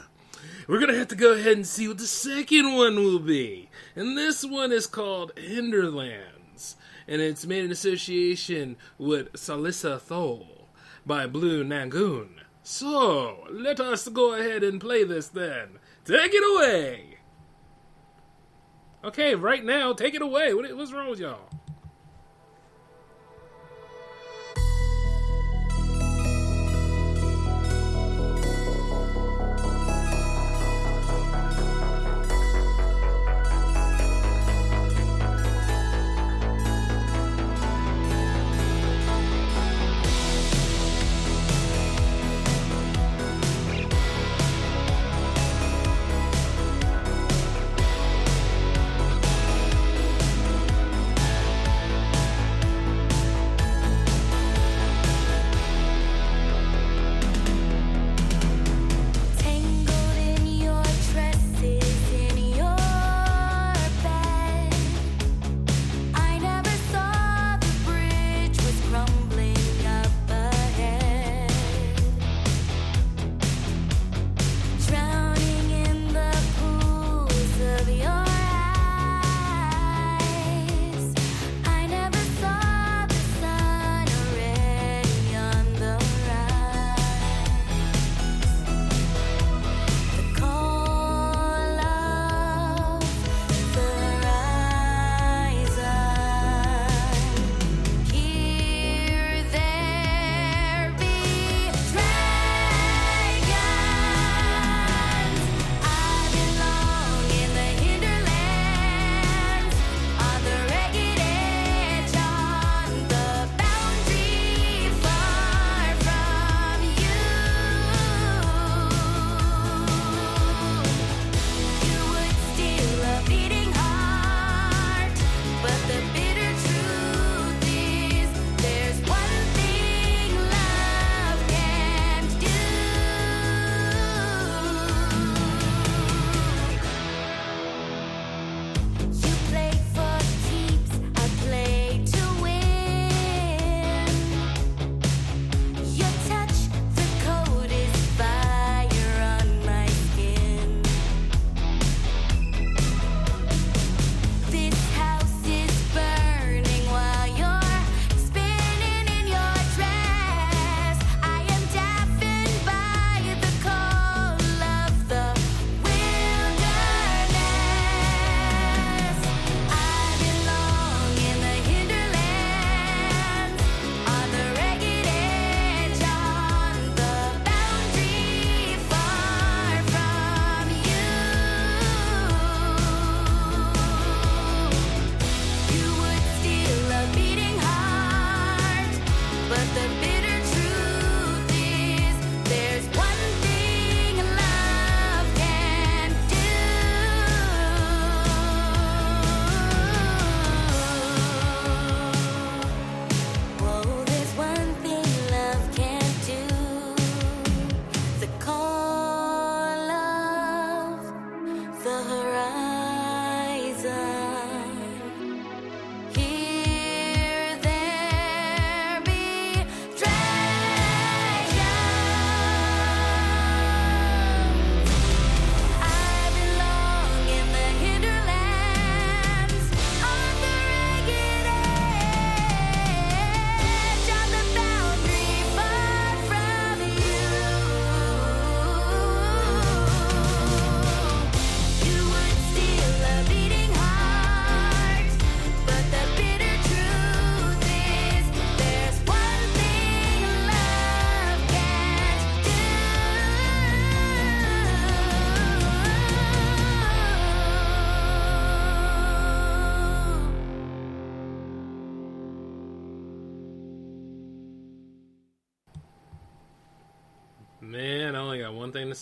We're going to have to go ahead and see what the second one will be. And this one is called Hinterlands. And it's made in association with Salissa Thol by Blue Nagoon. So, let us go ahead and play this then. Take it away! Okay, right now, take it away. What, what's wrong with y'all?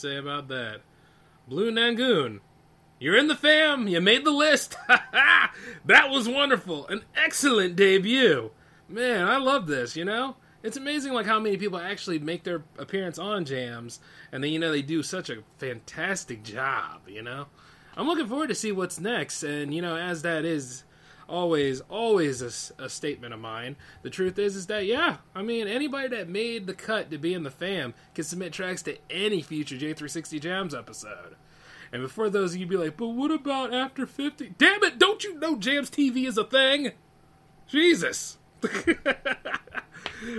Say about that. Blue Nagoon, you're in the fam. You made the list. that was wonderful. An excellent debut. Man, I love this, you know? It's amazing like how many people actually make their appearance on jams and then you know they do such a fantastic job, you know? I'm looking forward to see what's next. And you know, as that is always, always a statement of mine. The truth is, is that yeah, I mean, anybody that made the cut to be in the fam can submit tracks to any future J360 Jams episode. And before those of you be like, but what about after 50? Damn it, don't you know Jams TV is a thing? Jesus.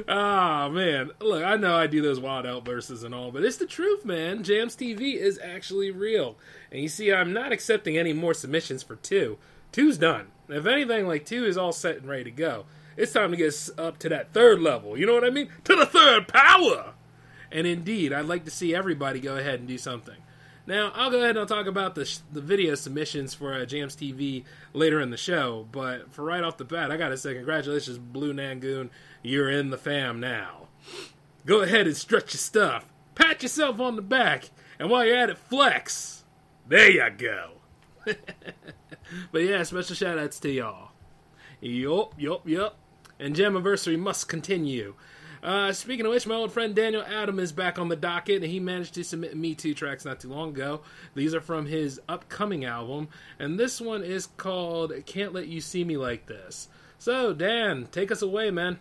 Ah man, look, I know I do those wild outbursts and all, but it's the truth, man. Jams TV is actually real, and you see, I'm not accepting any more submissions for two. Two's done. If anything, like two is all set and ready to go. It's time to get up to that third level. You know what I mean? To the third power. And indeed, I'd like to see everybody go ahead and do something. Now, I'll go ahead and I'll talk about the, sh- the video submissions for uh, Jams TV later in the show, but for right off the bat, I gotta say, congratulations, Blue Nagoon. You're in the fam now. Go ahead and stretch your stuff. Pat yourself on the back, and while you're at it, flex. There you go. but yeah, special shout outs to y'all. Yup, yup, yup. And Jammaversary must continue. Uh, speaking of which, my old friend Daniel Adam is back on the docket, and he managed to submit Me two tracks not too long ago. These are from his upcoming album, and this one is called Can't Let You See Me Like This. So, Dan, take us away, man.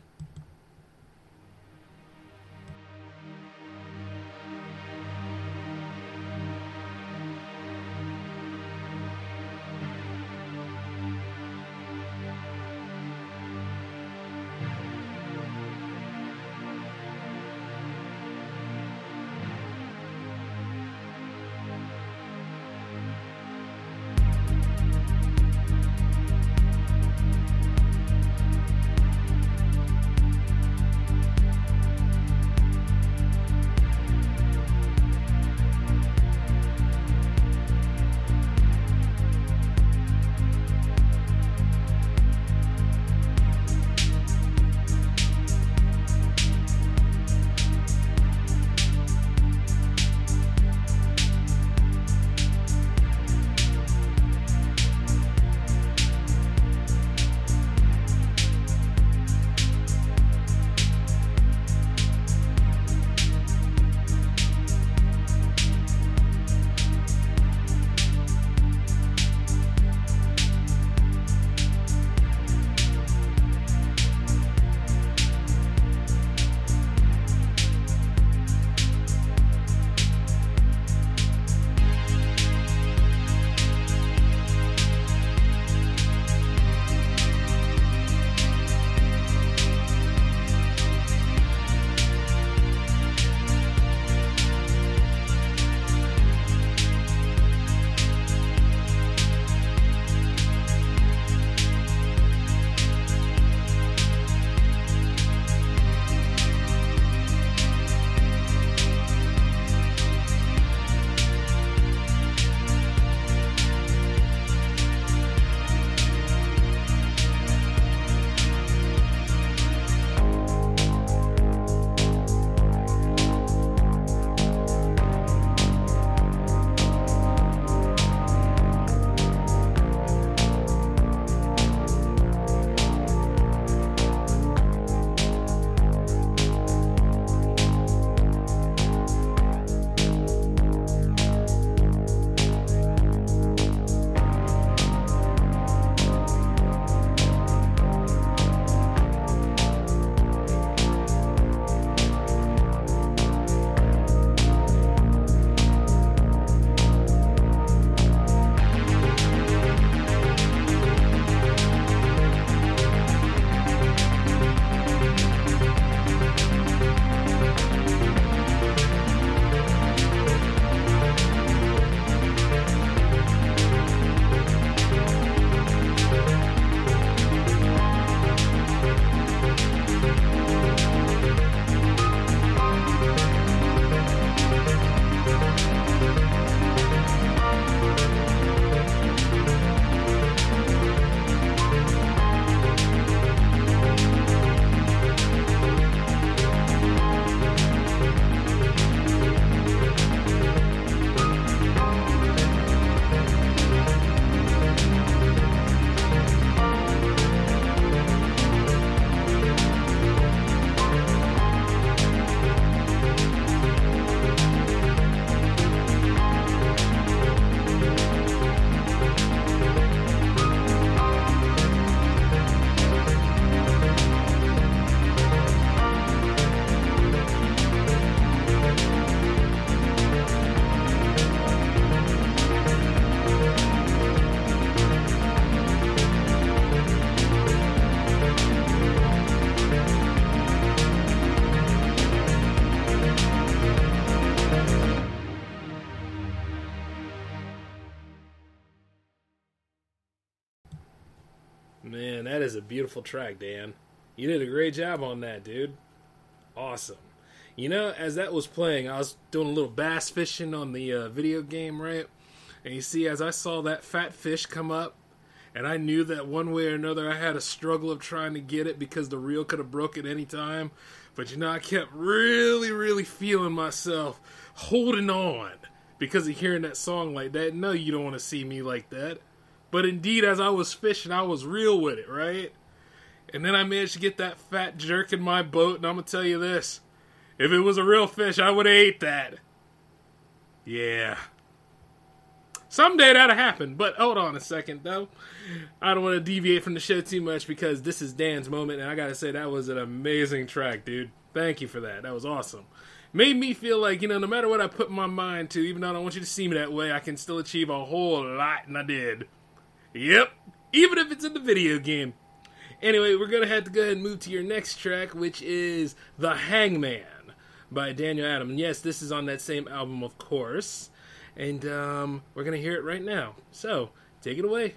Beautiful track, Dan. You did a great job on that, dude. Awesome. You know, as that was playing, I was doing a little bass fishing on the uh, video game, right? And you see, as I saw that fat fish come up, and I knew that one way or another I had a struggle of trying to get it because the reel could have broke at any time. But you know, I kept really, really feeling myself holding on because of hearing that song like that. No, you don't want to see me like that. But indeed, as I was fishing, I was real with it, right? And then I managed to get that fat jerk in my boat, and I'm gonna tell you this: if it was a real fish, I would have ate that. Yeah. Someday that'll happen, but hold on a second though. I don't want to deviate from the show too much because this is Dan's moment, and I gotta say that was an amazing track, dude. Thank you for that. That was awesome. Made me feel like, you know, no matter what I put my mind to, even though I don't want you to see me that way, I can still achieve a whole lot, and I did. Yep. Even if it's in the video game. Anyway, we're gonna have to go ahead and move to your next track, which is The Hangman by Daniel Adam. And yes, this is on that same album, of course. And um, we're gonna hear it right now. So, take it away.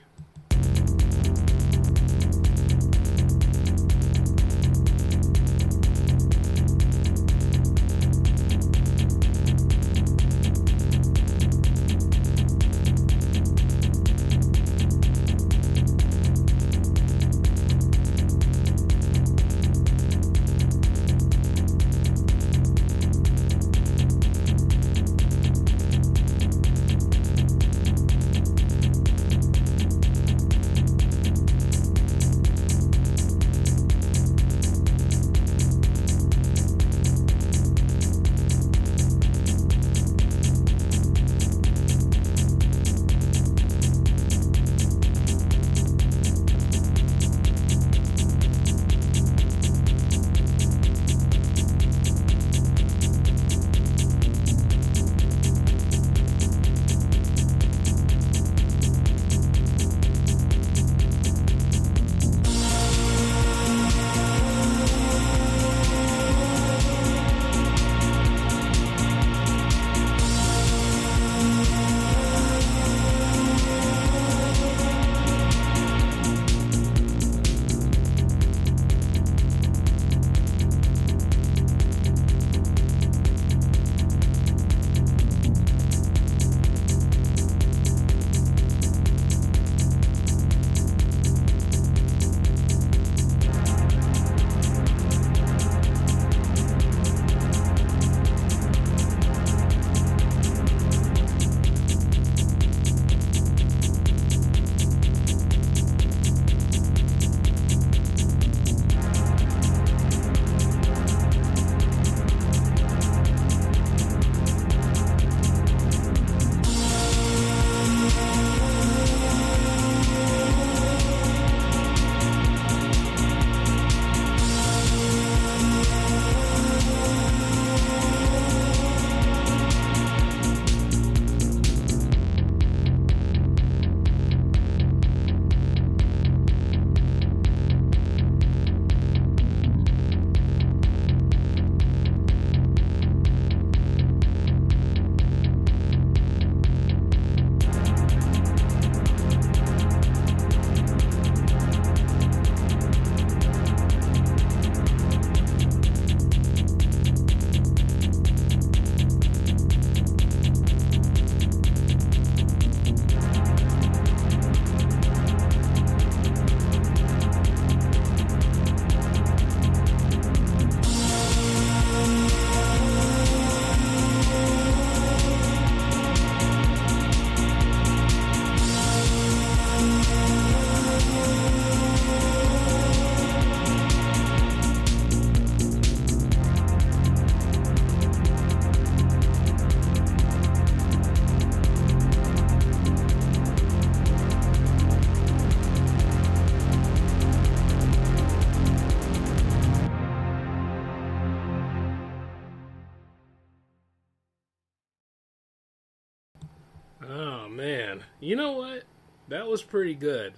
That was pretty good.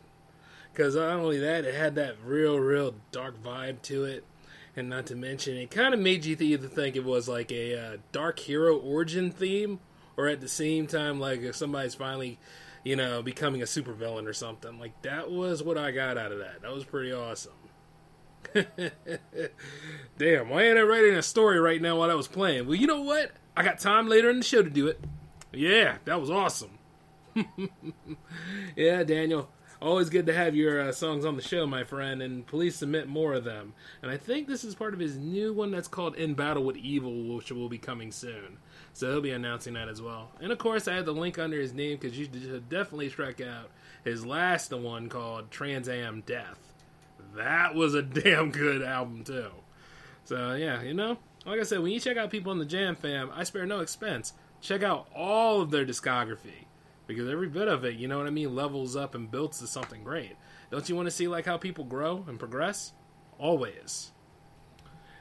Because not only that, it had that real, real dark vibe to it, and not to mention, it kind of made you either think it was like a uh, dark hero origin theme, or at the same time, like if somebody's finally you know, becoming a supervillain or something. Like that was what I got out of that. That was pretty awesome. Damn, why ain't I writing a story right now while I was playing? Well, you know what? I got time later in the show to do it. Yeah, that was awesome. yeah, Daniel. Always good to have your uh, songs on the show, my friend, and please submit more of them. And I think this is part of his new one that's called In Battle with Evil, which will be coming soon. So he'll be announcing that as well. And of course, I have the link under his name because you should definitely check out his last one called Trans Am Death. That was a damn good album, too. So yeah, you know, like I said, when you check out people in the Jam Fam, I spare no expense. Check out all of their discography because every bit of it, you know what I mean, levels up and builds to something great. Don't you want to see like how people grow and progress? Always.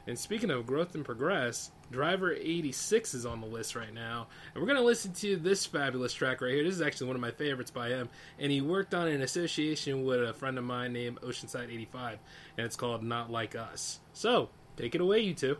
And speaking of growth and progress, Driver 86 is on the list right now. And we're going to listen to this fabulous track right here. This is actually one of my favorites by him. And he worked on in association with a friend of mine named Oceanside 85. And it's called Not Like Us. So, take it away, you two.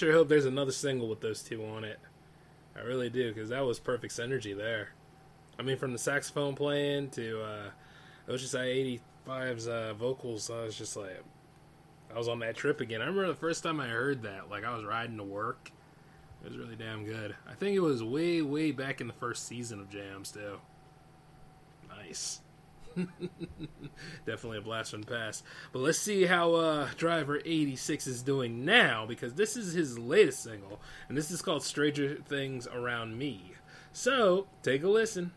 Sure hope there's another single with those two on it. I really do, because that was perfect synergy there. I mean, from the saxophone playing to uh, Oceanside 85's uh, vocals, I was just like, I was on that trip again. I remember the first time I heard that, like I was riding to work. It was really damn good. I think it was way, way back in the first season of Jams, too. Nice. Definitely a blast from the past. But let's see how uh, Driver 86 is doing now, because this is his latest single, and this is called Stranger Things Around Me. So, take a listen.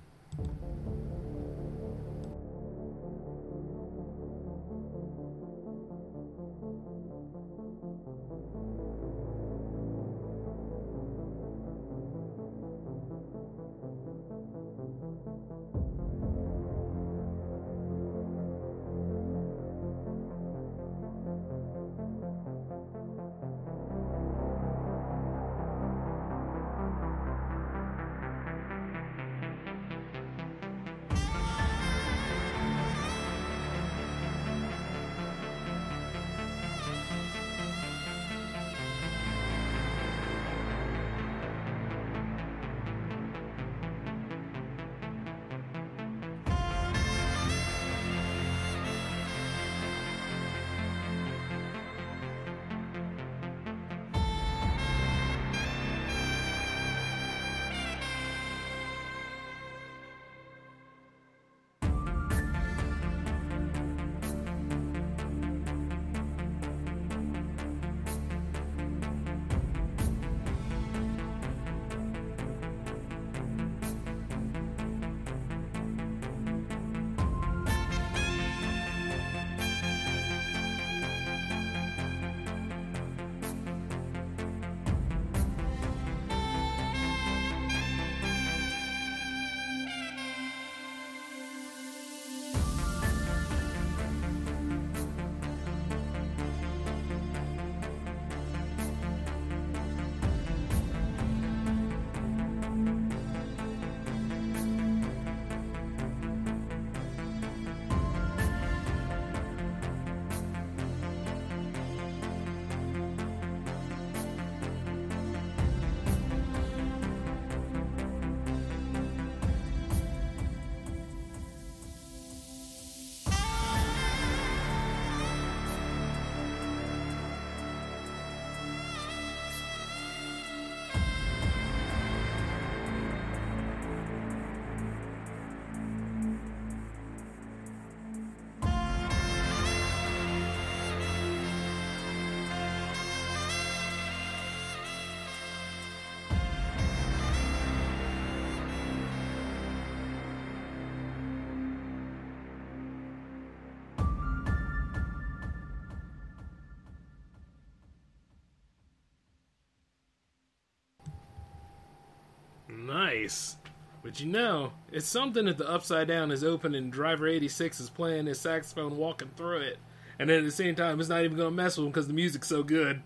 But you know, it's something that the Upside Down is open and Driver 86 is playing his saxophone walking through it. And then at the same time, it's not even going to mess with him because the music's so good.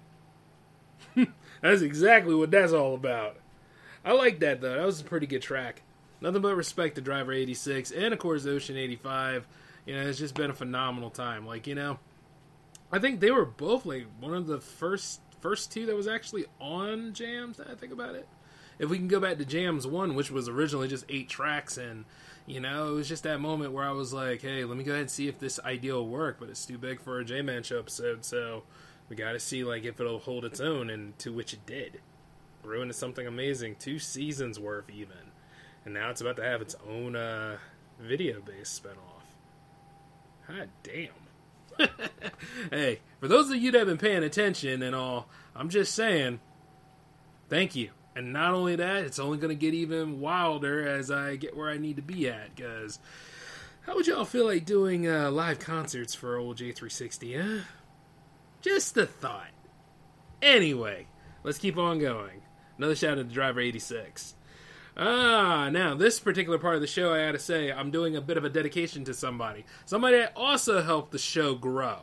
that's exactly what that's all about. I like that, though. That was a pretty good track. Nothing but respect to Driver 86 and, of course, Ocean 85. You know, it's just been a phenomenal time. Like, you know, I think they were both, like, one of the first first two that was actually on Jams, I think about it if we can go back to Jams One, which was originally just eight tracks, and you know, it was just that moment where I was like, "Hey, let me go ahead and see if this idea will work." But it's too big for a J Man Show episode, so we got to see like if it'll hold its own, and to which it did. Grew into something amazing, two seasons worth even, and now it's about to have its own uh, video-based spinoff. God damn. hey, for those of you that have been paying attention and all, I'm just saying, thank you. And not only that, it's only going to get even wilder as I get where I need to be at. Because how would y'all feel like doing uh, live concerts for old J360, huh? Just a thought. Anyway, let's keep on going. Another shout out to Driver 86. Ah, now this particular part of the show, I gotta say, I'm doing a bit of a dedication to somebody. Somebody that also helped the show grow.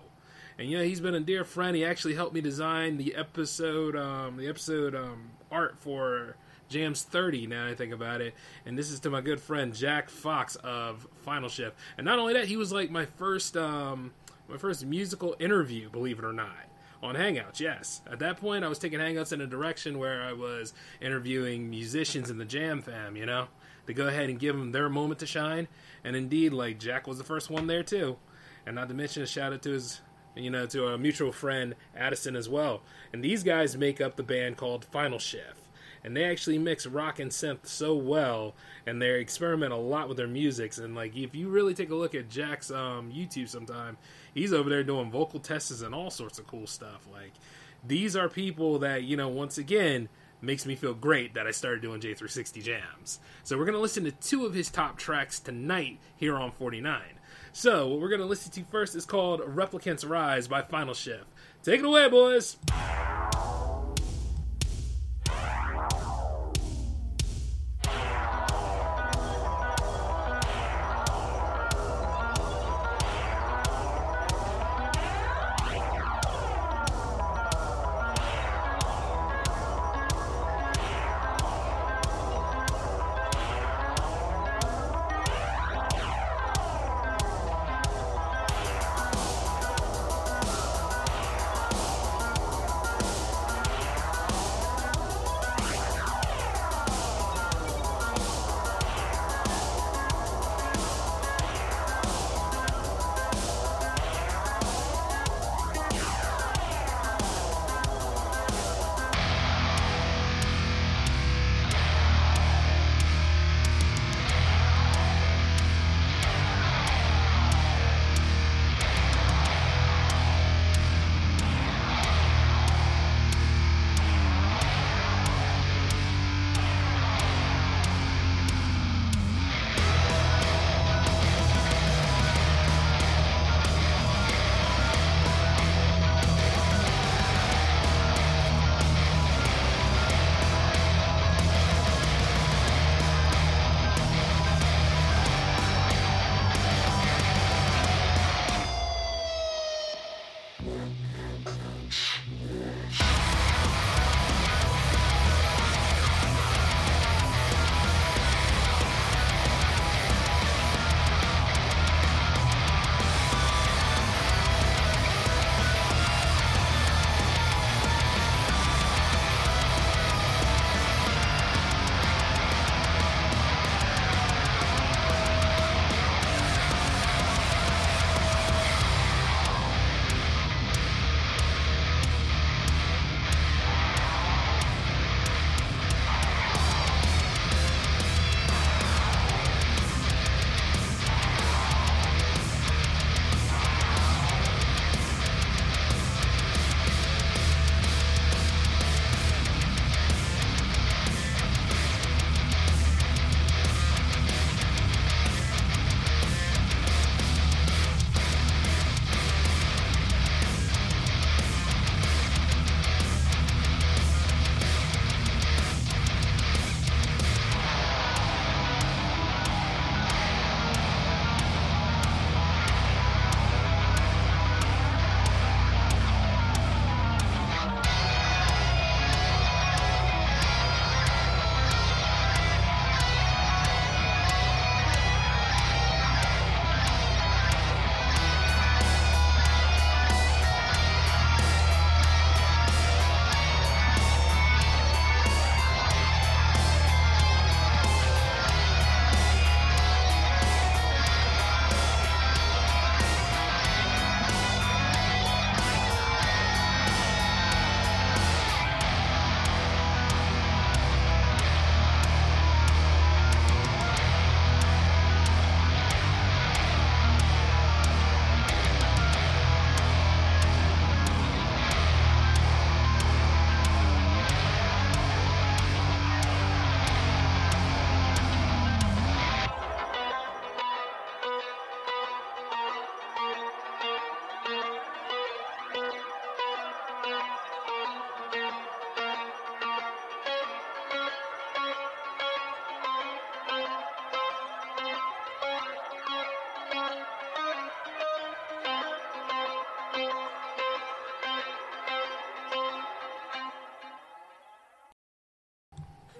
And yeah, he's been a dear friend. He actually helped me design the episode, um, the episode um, art for Jams 30. Now I think about it, and this is to my good friend Jack Fox of Final Shift. And not only that, he was like my first, um, my first musical interview. Believe it or not, On Hangouts, yes. At that point, I was taking Hangouts in a direction where I was interviewing musicians in the Jam fam, you know, to go ahead and give them their moment to shine. And indeed, like Jack was the first one there too. And not to mention a shout out to his, you know, to a mutual friend Addison as well. And these guys make up the band called Final Shift and they actually mix rock and synth so well and they experiment a lot with their musics. And like if you really take a look at jack's um, youtube sometime he's over there doing vocal tests and all sorts of cool stuff. Like these are people that you know once again makes me feel great that i started doing j360 jams. So we're to listen to two of his top tracks tonight here on 49 so what we're going to listen to first is called replicants rise by final shift take it away boys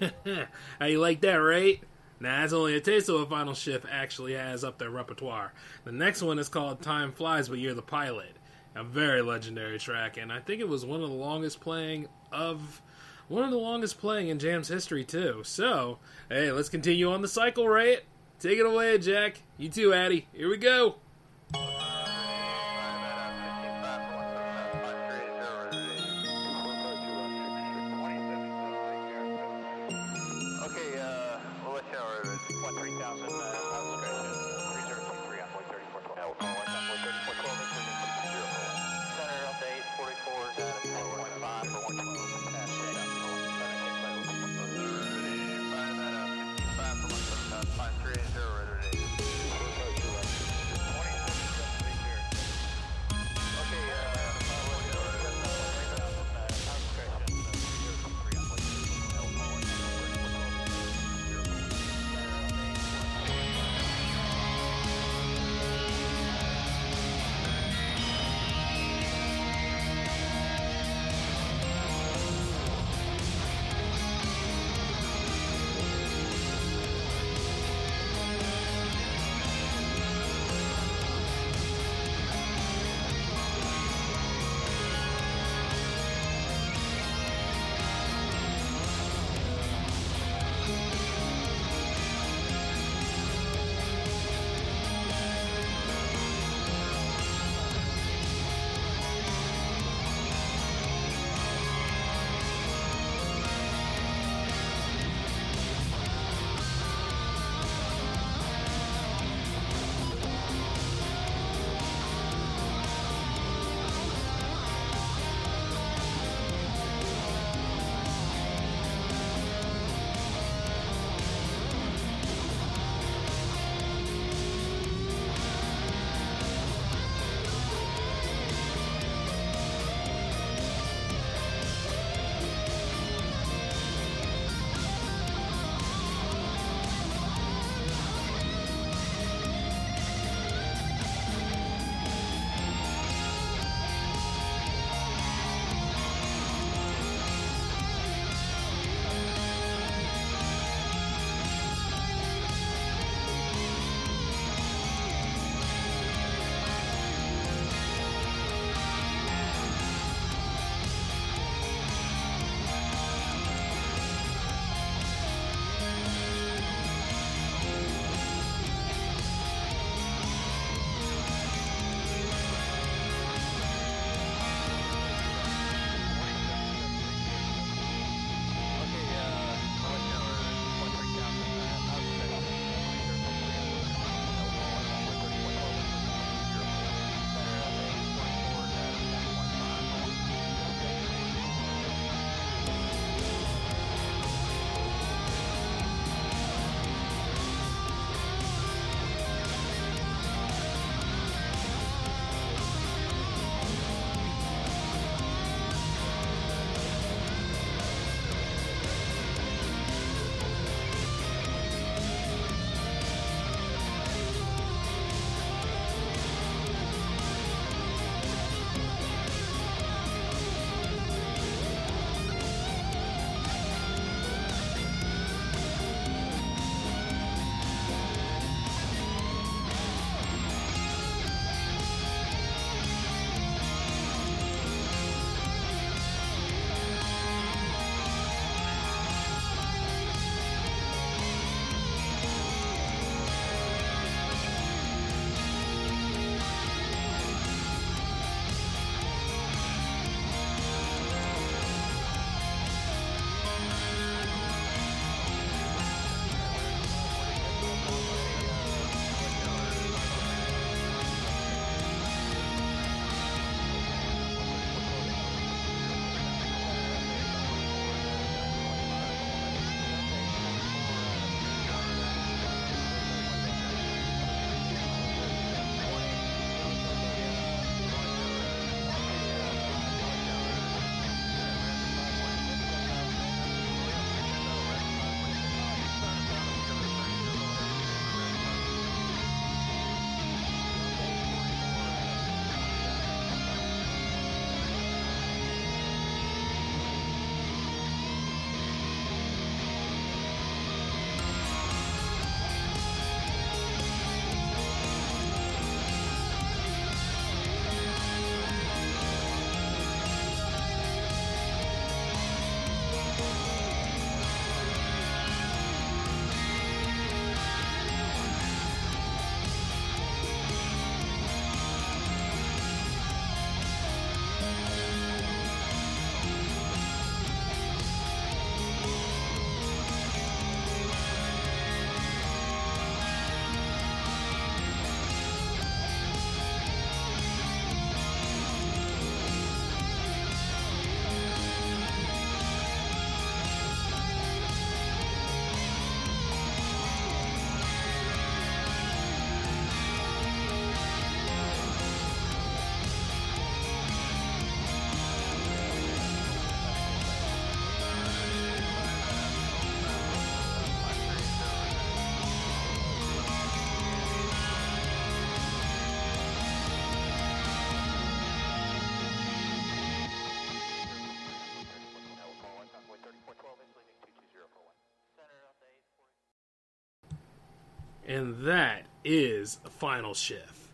How you like that, right? Now, that's only a taste of what Final Shift actually has up their repertoire. The next one is called Time Flies, but You're the Pilot. A very legendary track, and I think it was one of the longest playing of one of the longest playing in Jam's history too. So, hey, let's continue on the cycle rate. Take it away, Jack. You too, Addy. Here we go. And that is a Final Shift.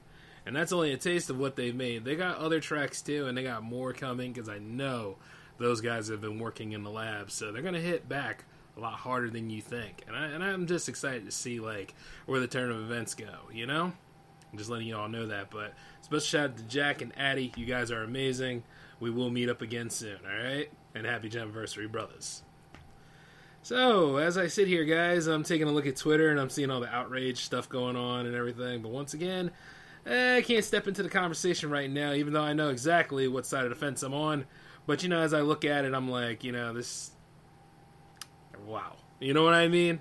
And that's only a taste of what they've made. They got other tracks too, and they got more coming because I know those guys have been working in the lab, so they're gonna hit back a lot harder than you think. And I and I'm just excited to see like where the turn of events go. You know, I'm just letting you all know that. But special shout out to Jack and Addie. You guys are amazing. We will meet up again soon. All right, and happy anniversary, brothers. So, as I sit here, guys, I'm taking a look at Twitter and I'm seeing all the outrage stuff going on and everything. But once again, eh, I can't step into the conversation right now, even though I know exactly what side of the fence I'm on. But, you know, as I look at it, I'm like, you know, this. Wow. You know what I mean?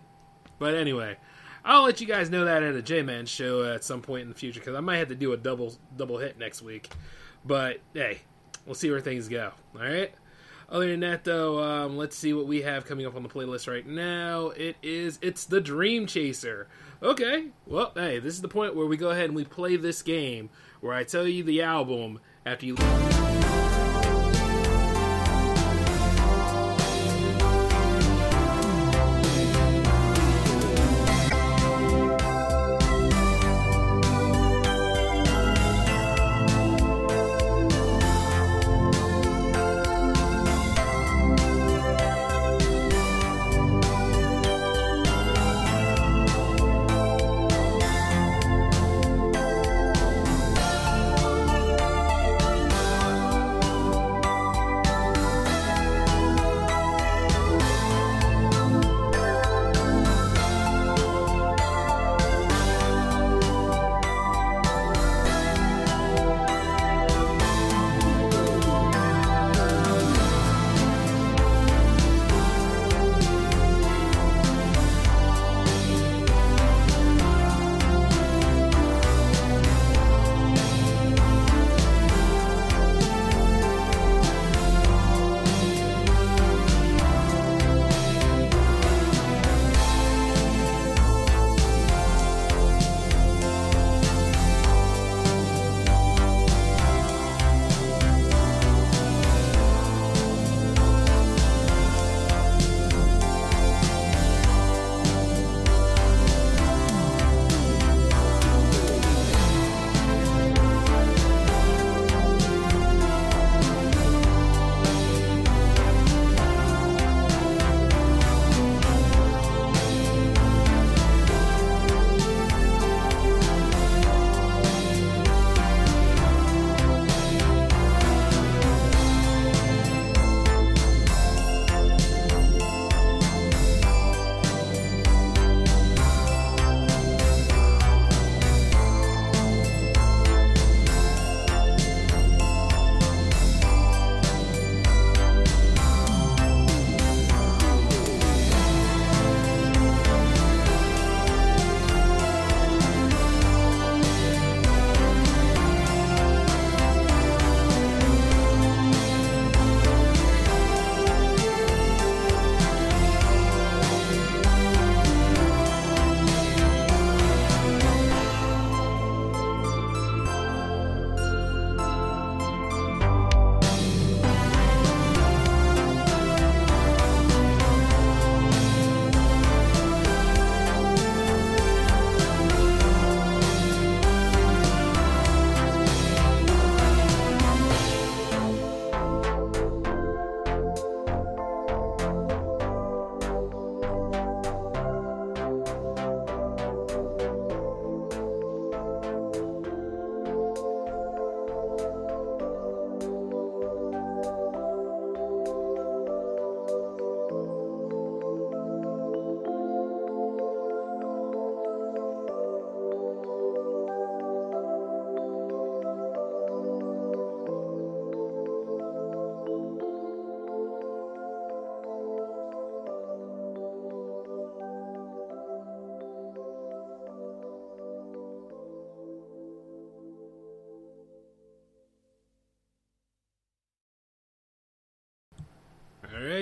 But anyway, I'll let you guys know that at a J Man show at some point in the future because I might have to do a double double hit next week. But hey, we'll see where things go. All right. Other than that, though, um, let's see what we have coming up on the playlist right now. It is it's the Dream Chaser. Okay, well, hey, this is the point where we go ahead and we play this game where I tell you the album after you.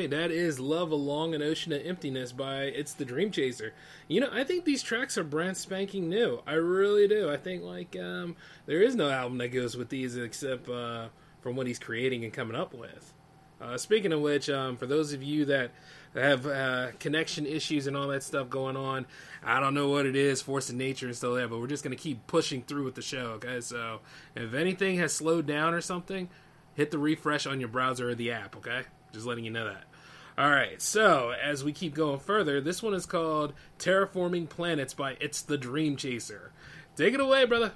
That is "Love Along an Ocean of Emptiness" by It's the Dream Chaser. You know, I think these tracks are brand spanking new. I really do. I think like um, there is no album that goes with these except uh, from what he's creating and coming up with. Uh, speaking of which, um, for those of you that have uh, connection issues and all that stuff going on, I don't know what it is, force of nature and stuff like that, but we're just going to keep pushing through with the show, okay? So if anything has slowed down or something, hit the refresh on your browser or the app, okay? Just letting you know that. All right, so as we keep going further, this one is called Terraforming Planets by It's the Dream Chaser. Take it away, brother.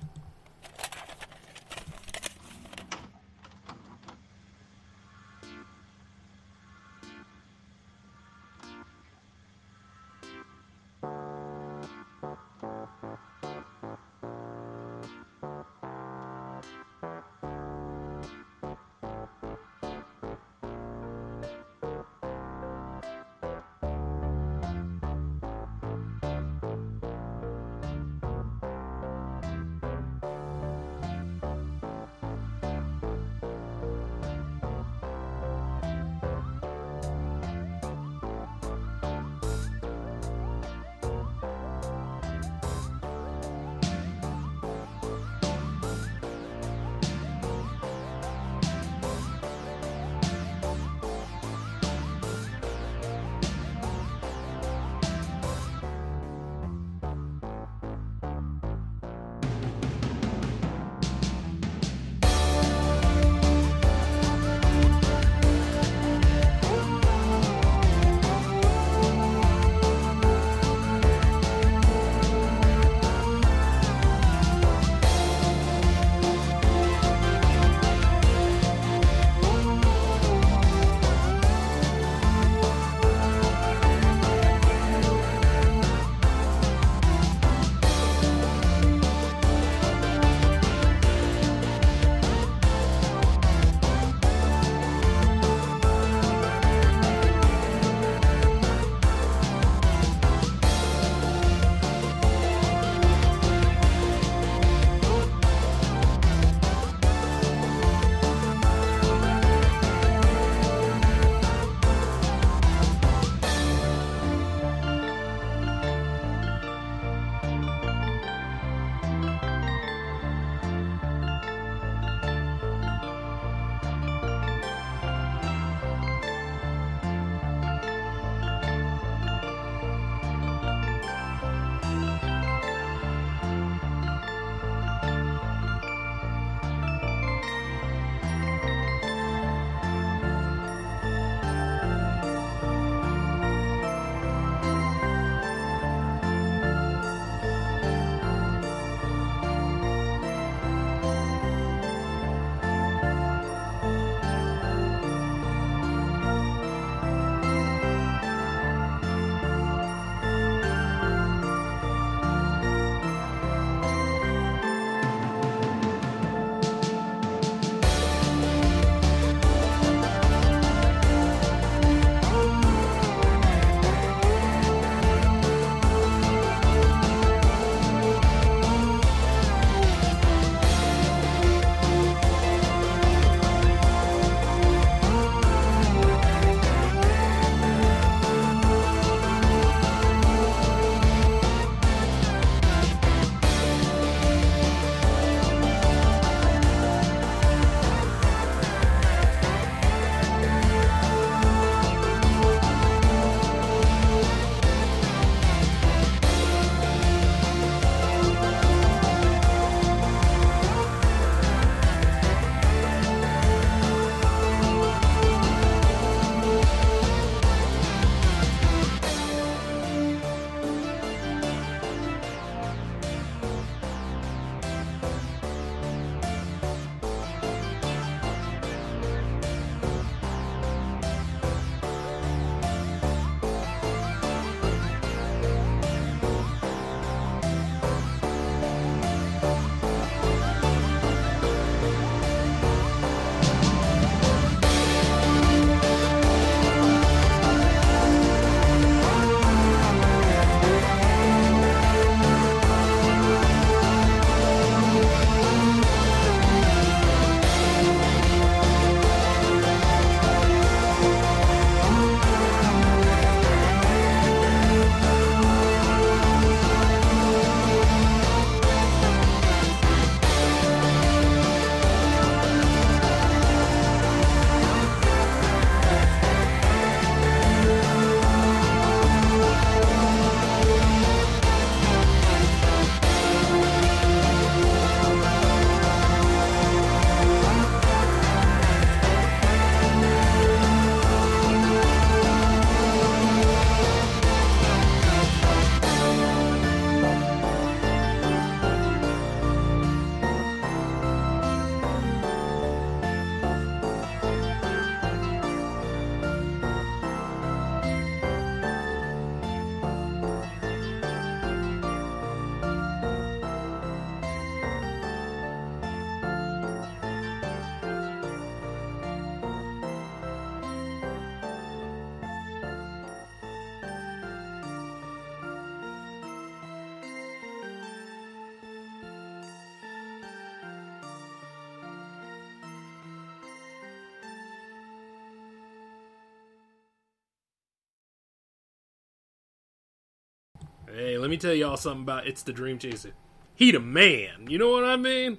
Hey, let me tell y'all something about It's the Dream Chaser. He the man. You know what I mean?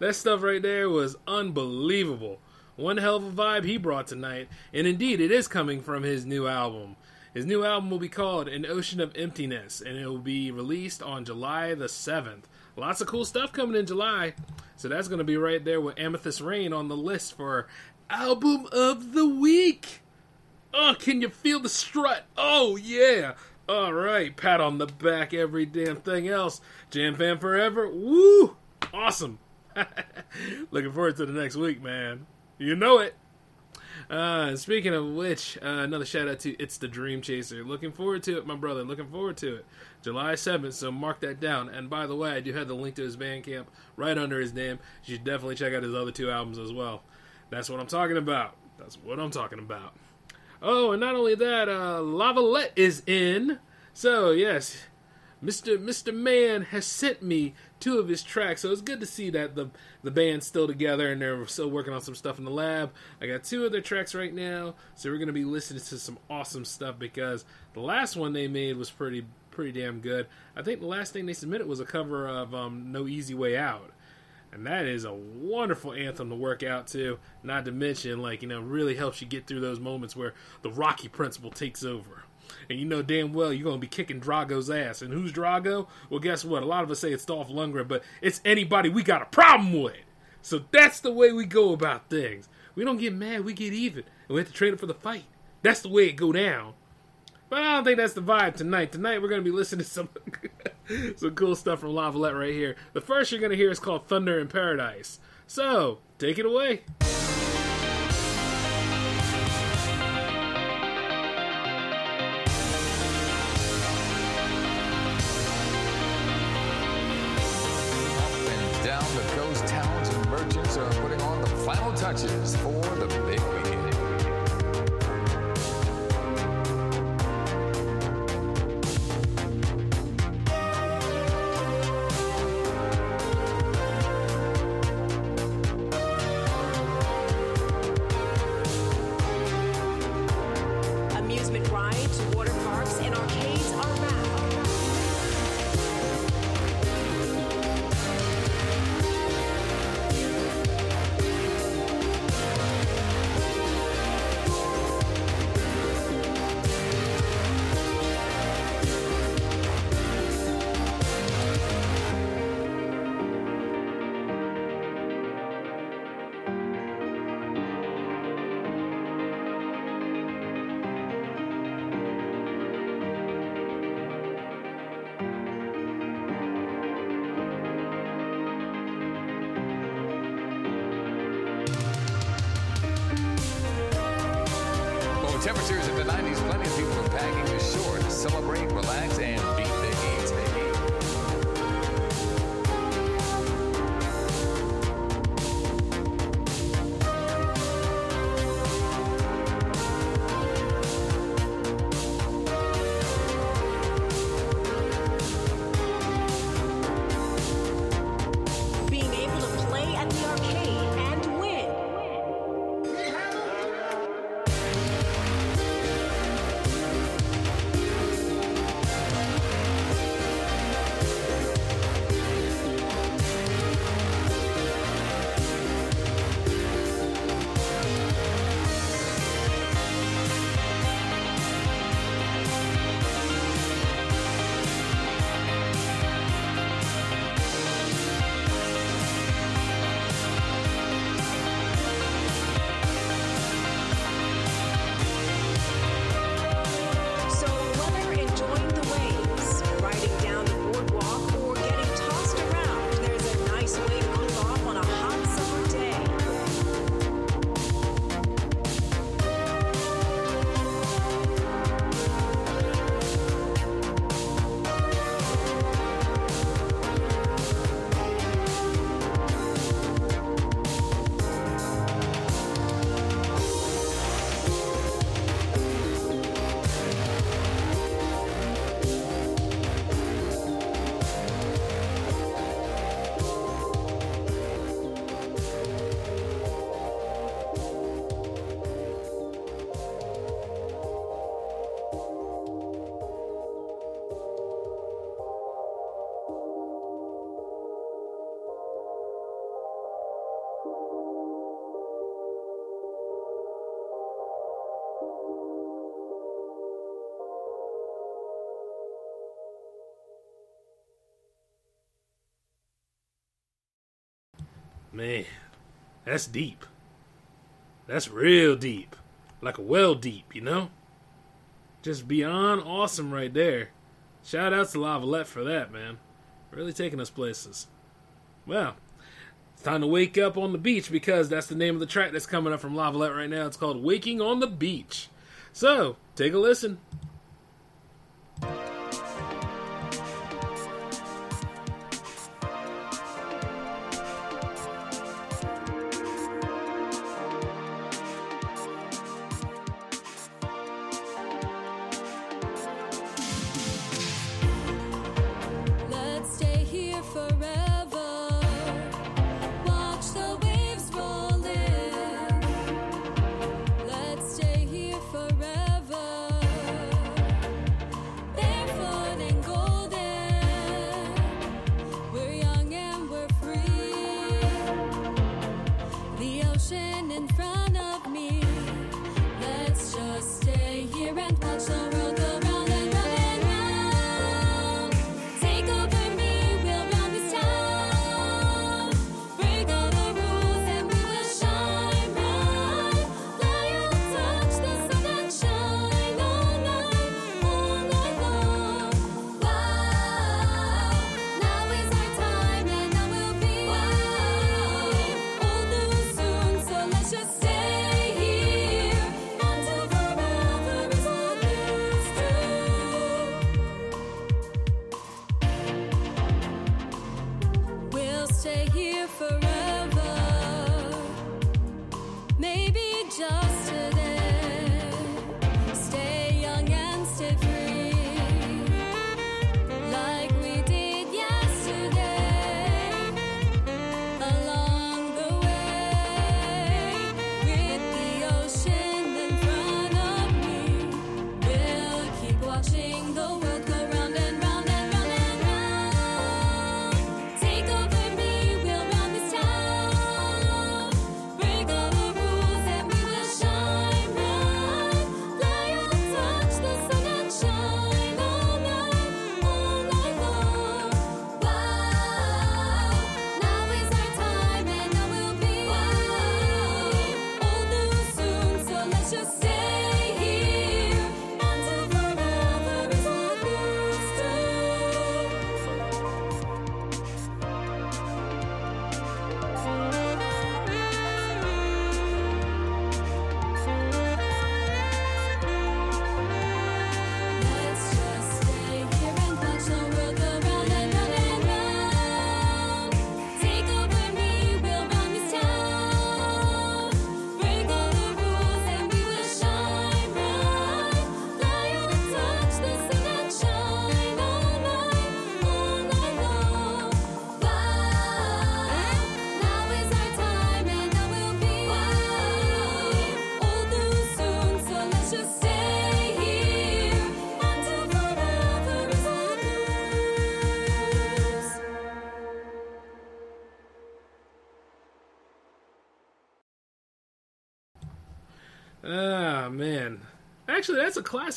That stuff right there was unbelievable. One hell of a vibe he brought tonight, and indeed, it is coming from his new album. His new album will be called An Ocean of Emptiness, and it will be released on July the 7th. Lots of cool stuff coming in July, so that's going to be right there with Amethyst Rain on the list for Album of the Week. Oh, can you feel the strut? Oh, yeah. All right, pat on the back, every damn thing else. Jam Fam Forever. Woo! Awesome. Looking forward to the next week, man. You know it. Uh, speaking of which, uh, another shout out to It's the Dream Chaser. Looking forward to it, my brother. Looking forward to it. July 7th, so mark that down. And by the way, I do have the link to his Bandcamp right under his name. You should definitely check out his other two albums as well. That's what I'm talking about. That's what I'm talking about. Oh, and not only that, uh, Lavallette is in. So, yes, Mr. Mr. Man has sent me two of his tracks, so it's good to see that the the band's still together and they're still working on some stuff in the lab. I got two of their tracks right now, so we're gonna be listening to some awesome stuff because the last one they made was pretty pretty damn good. I think the last thing they submitted was a cover of um, No Easy Way Out. And that is a wonderful anthem to work out to. Not to mention, like, you know, really helps you get through those moments where the Rocky principle takes over. And you know damn well you're going to be kicking Drago's ass. And who's Drago? Well, guess what? A lot of us say it's Dolph Lundgren, but it's anybody we got a problem with. So that's the way we go about things. We don't get mad, we get even. And we have to train up for the fight. That's the way it go down. But I don't think that's the vibe tonight. Tonight we're going to be listening to some some cool stuff from Lavallette right here. The first you're going to hear is called Thunder in Paradise. So, take it away. Up and down the coast, towns and merchants are putting on the final touches for the big Man, that's deep. That's real deep. Like a well deep, you know? Just beyond awesome right there. Shout out to Lavallette for that, man. Really taking us places. Well, it's time to wake up on the beach because that's the name of the track that's coming up from Lavallette right now. It's called Waking on the Beach. So, take a listen.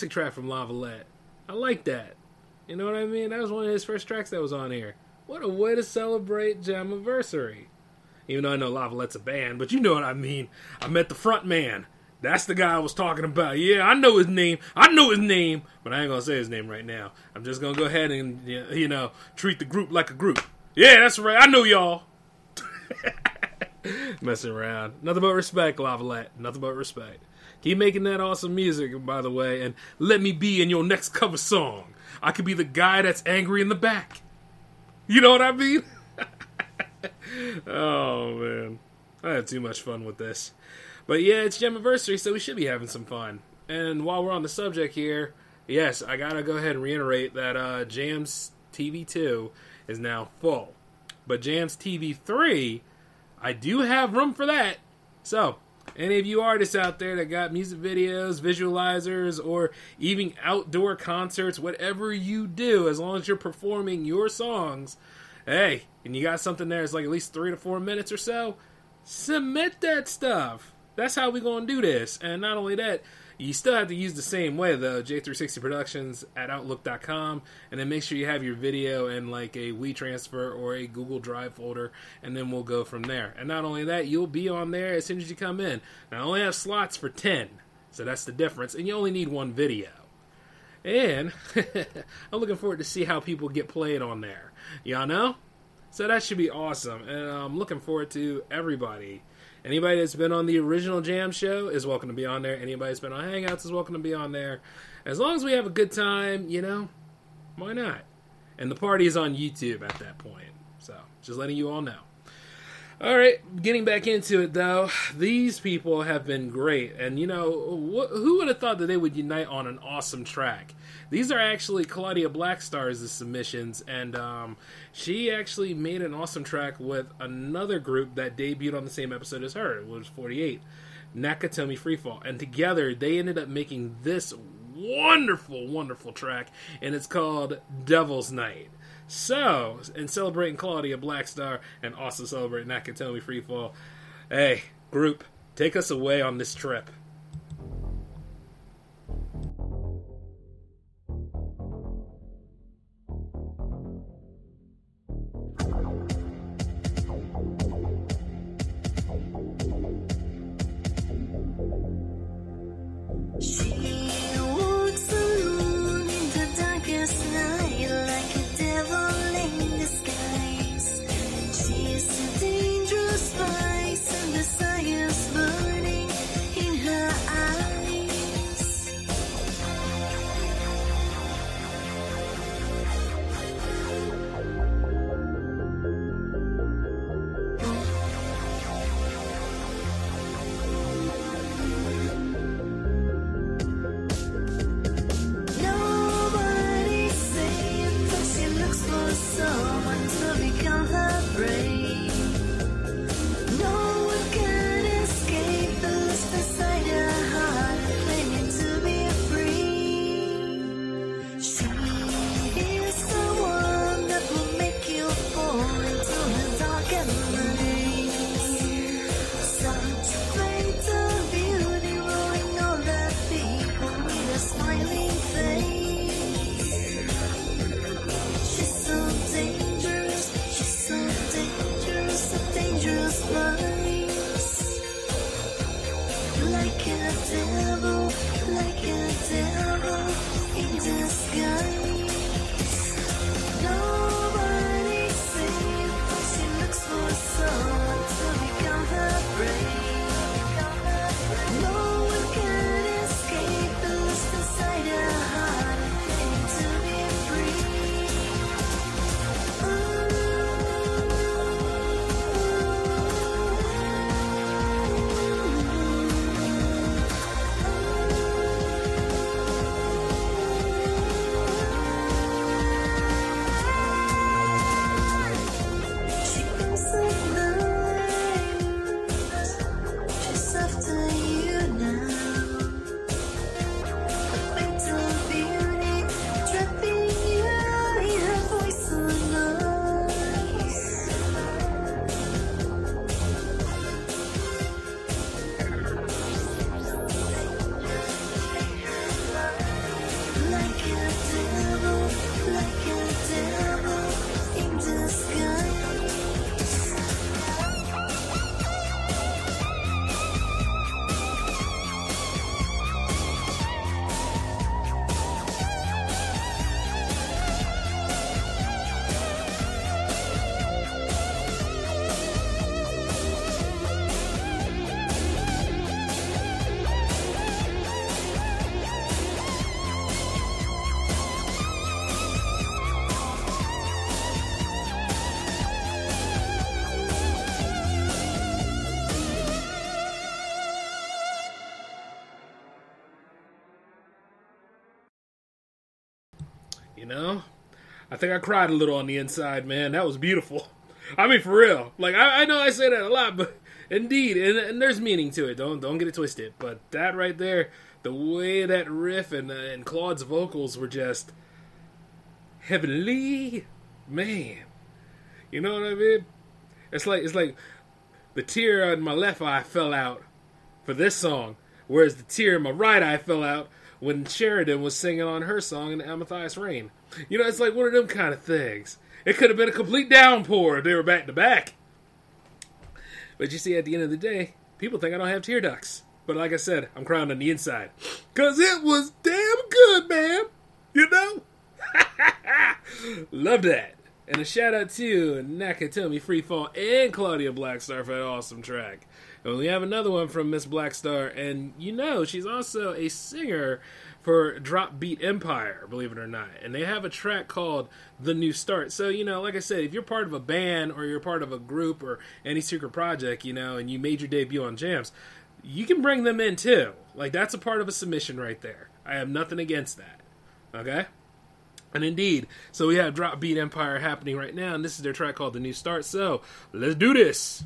Classic track from Lavallette. I like that. You know what I mean? That was one of his first tracks that was on here. What a way to celebrate Jammaversary. Even though I know Lavallette's a band, but you know what I mean. I met the front man. That's the guy I was talking about. Yeah, I know his name. I know his name, but I ain't gonna say his name right now. I'm just gonna go ahead and you know treat the group like a group. Yeah, that's right. I know y'all. Messing around. Nothing but respect, Lavallette. Nothing but respect. Keep making that awesome music, by the way, and let me be in your next cover song. I could be the guy that's angry in the back. You know what I mean? oh man, I had too much fun with this. But yeah, it's Jammaversary, so we should be having some fun. And while we're on the subject here, yes, I gotta go ahead and reiterate that uh, Jams TV two is now full, but Jams TV three, I do have room for that. So any of you artists out there that got music videos, visualizers, or even outdoor concerts, whatever you do, as long as you're performing your songs, hey, and you got something there that's like at least three to four minutes or so, submit that stuff. That's how we gonna do this. And not only that, You still have to use the same way though. J360 Productions at Outlook.com, and then make sure you have your video in like a WeTransfer or a Google Drive folder, and then we'll go from there. And not only that, you'll be on there as soon as you come in. Now I only have slots for ten, so that's the difference, and you only need one video. And I'm looking forward to see how people get played on there. Y'all know? So that should be awesome. And I'm looking forward to everybody. Anybody that's been on the original Jam show is welcome to be on there. Anybody that's been on Hangouts is welcome to be on there. As long as we have a good time, you know, why not? And the party is on YouTube at that point. So just letting you all know. All right, getting back into it though, these people have been great, and you know wh- who would have thought that they would unite on an awesome track? These are actually Claudia Blackstar's submissions, and um, she actually made an awesome track with another group that debuted on the same episode as her. It was Forty Eight, Nakatomi Freefall, and together they ended up making this wonderful, wonderful track, and it's called Devil's Night. So, in celebrating Claudia Blackstar and also celebrating Nakatomi Freefall, hey, group, take us away on this trip. Think I cried a little on the inside, man. That was beautiful. I mean, for real. Like I, I know I say that a lot, but indeed, and, and there's meaning to it. Don't don't get it twisted. But that right there, the way that riff and uh, and Claude's vocals were just heavenly, man. You know what I mean? It's like it's like the tear on my left eye fell out for this song Whereas the tear in my right eye fell out when Sheridan was singing on her song in Amethyst Rain. You know, it's like one of them kind of things. It could have been a complete downpour if they were back to back. But you see, at the end of the day, people think I don't have tear ducts. But like I said, I'm crying on the inside. Because it was damn good, man. You know? Love that. And a shout out to Nakatomi Freefall and Claudia Blackstar for that awesome track. And we have another one from Miss Blackstar, and you know she's also a singer for Drop Beat Empire, believe it or not. And they have a track called The New Start. So, you know, like I said, if you're part of a band or you're part of a group or any secret project, you know, and you made your debut on Jams, you can bring them in too. Like that's a part of a submission right there. I have nothing against that. Okay? And indeed, so we have Drop Beat Empire happening right now, and this is their track called The New Start. So let's do this.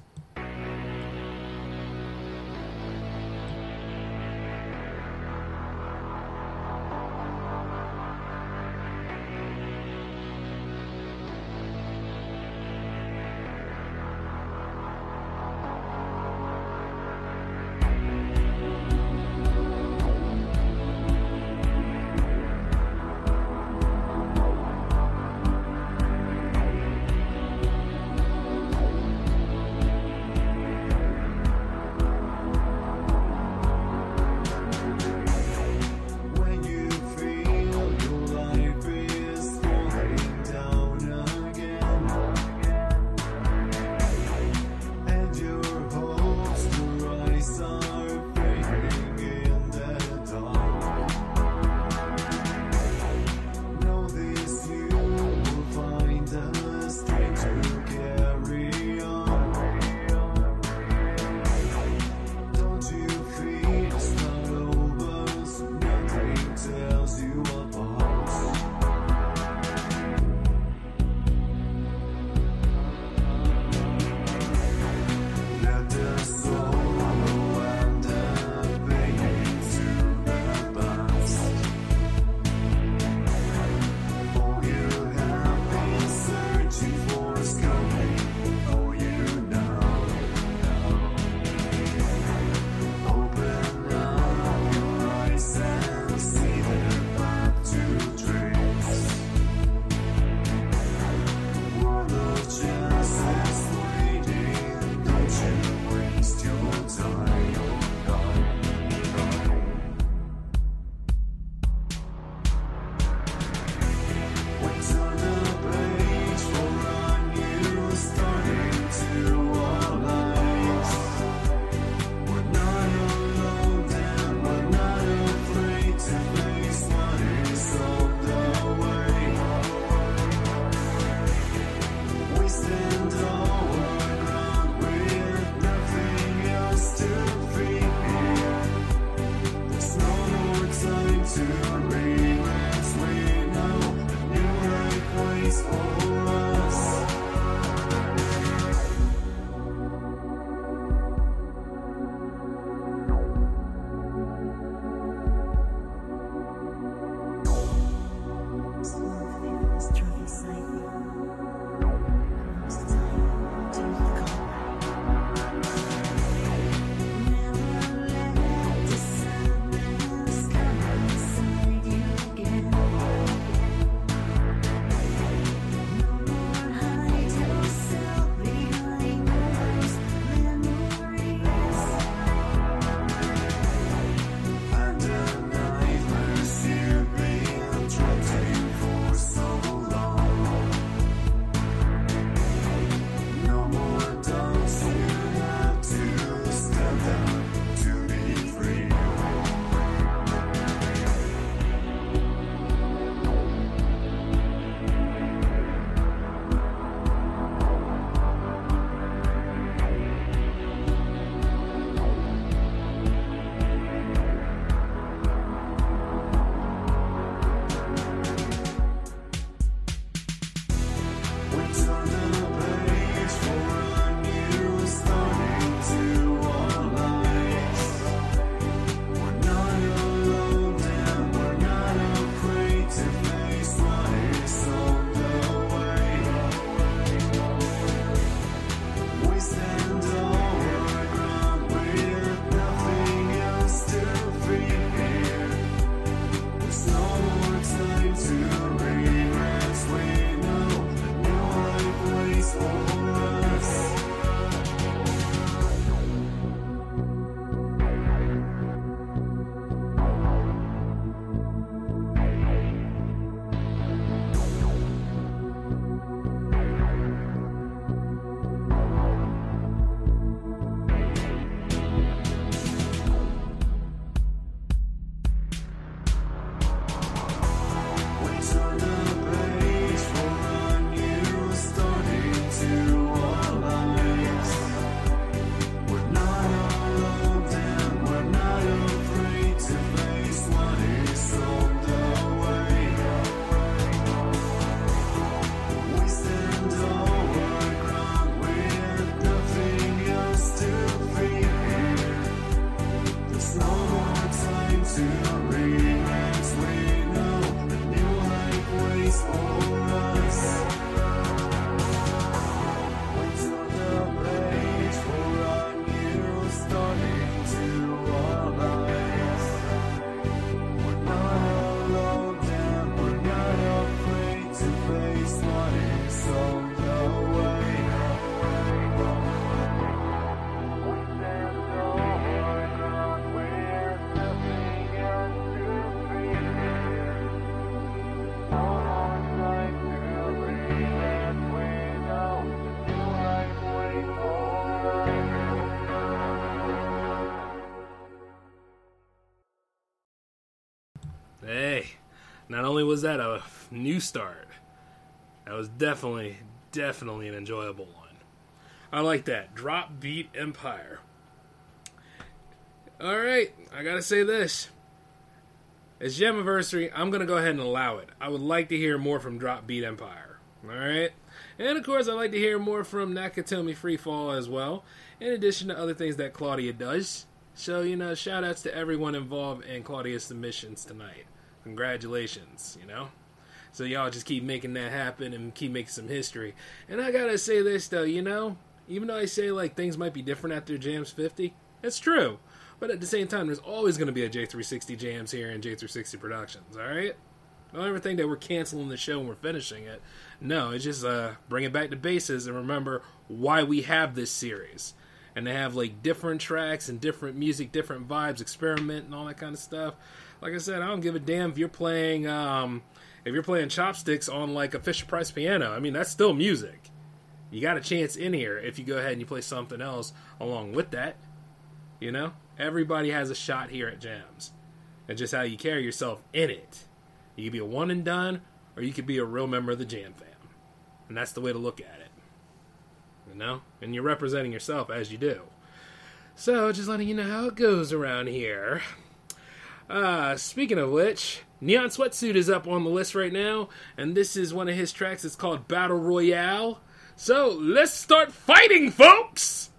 Not only was that a new start, that was definitely, definitely an enjoyable one. I like that. Drop Beat Empire. All right, I gotta say this. It's Jammaversary. I'm gonna go ahead and allow it. I would like to hear more from Drop Beat Empire. All right, and of course, I'd like to hear more from Nakatomi Freefall as well. In addition to other things that Claudia does. So you know, shout outs to everyone involved in Claudia's submissions tonight. Congratulations, you know. So y'all just keep making that happen and keep making some history. And I gotta say this though, you know, even though I say like things might be different after Jams 50, it's true. But at the same time, there's always to be a J360 Jams here in J360 Productions, alright? Don't ever think that we're canceling the show and we're finishing it. No, it's just uh, bring it back to bases and remember why we have this series. And to have like different tracks and different music, different vibes, experiment and all that kind of stuff. Like I said, I don't give a damn if you're playing um, if you're playing chopsticks on like a Fisher Price piano. I mean, that's still music. You got a chance in here if you go ahead and you play something else along with that. You know, everybody has a shot here at Jams, and just how you carry yourself in it. You could be a one and done, or you could be a real member of the Jam fam, and that's the way to look at it. You know, and you're representing yourself as you do. So, just letting you know how it goes around here. Uh, speaking of which, Neon Sweatsuit is up on the list right now, and this is one of his tracks. It's called Battle Royale. So let's start fighting, folks!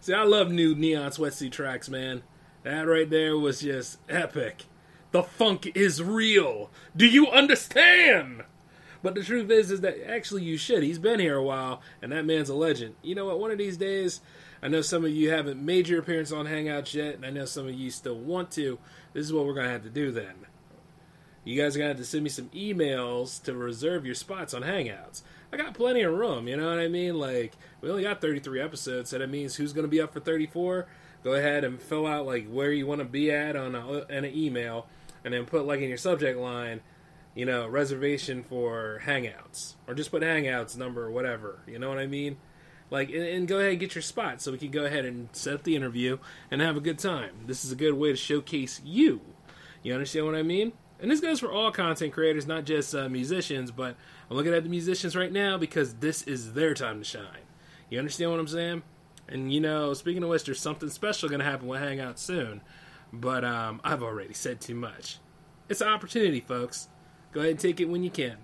See, I love new neon sweatsuit tracks, man. That right there was just epic. The funk is real. Do you understand? But the truth is, is that actually you should. He's been here a while, and that man's a legend. You know what? One of these days, I know some of you haven't made your appearance on Hangouts yet, and I know some of you still want to. This is what we're gonna have to do then. You guys are gonna have to send me some emails to reserve your spots on Hangouts. I got plenty of room, you know what I mean? Like we only got 33 episodes, so that means who's gonna be up for 34? Go ahead and fill out like where you want to be at on a, an email, and then put like in your subject line, you know, reservation for Hangouts, or just put Hangouts number or whatever. You know what I mean? Like, and, and go ahead and get your spot so we can go ahead and set up the interview and have a good time. This is a good way to showcase you. You understand what I mean? And this goes for all content creators, not just uh, musicians, but I'm looking at the musicians right now because this is their time to shine. You understand what I'm saying? And you know, speaking of which, there's something special going to happen with Hangout soon, but um, I've already said too much. It's an opportunity, folks. Go ahead and take it when you can.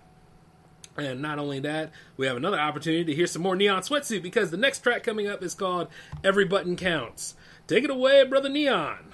And not only that, we have another opportunity to hear some more Neon Sweatsuit because the next track coming up is called Every Button Counts. Take it away, Brother Neon.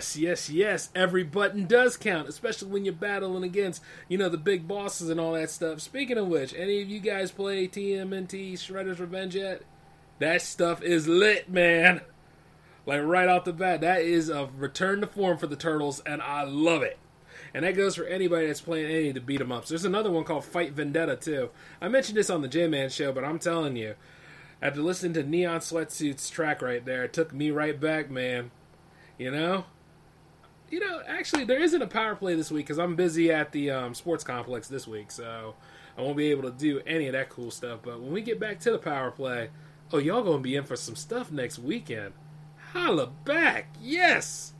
Yes, yes, yes. Every button does count, especially when you're battling against, you know, the big bosses and all that stuff. Speaking of which, any of you guys play TMNT Shredder's Revenge yet? That stuff is lit, man. Like right off the bat, that is a return to form for the Turtles, and I love it. And that goes for anybody that's playing any of the beat 'em ups. There's another one called Fight Vendetta too. I mentioned this on the J Man show, but I'm telling you, after listening to Neon Sweatsuit's track right there, it took me right back, man. You know, you know, actually, there isn't a power play this week because I'm busy at the um, sports complex this week, so I won't be able to do any of that cool stuff. But when we get back to the power play, oh, y'all gonna be in for some stuff next weekend. Holla back, yes.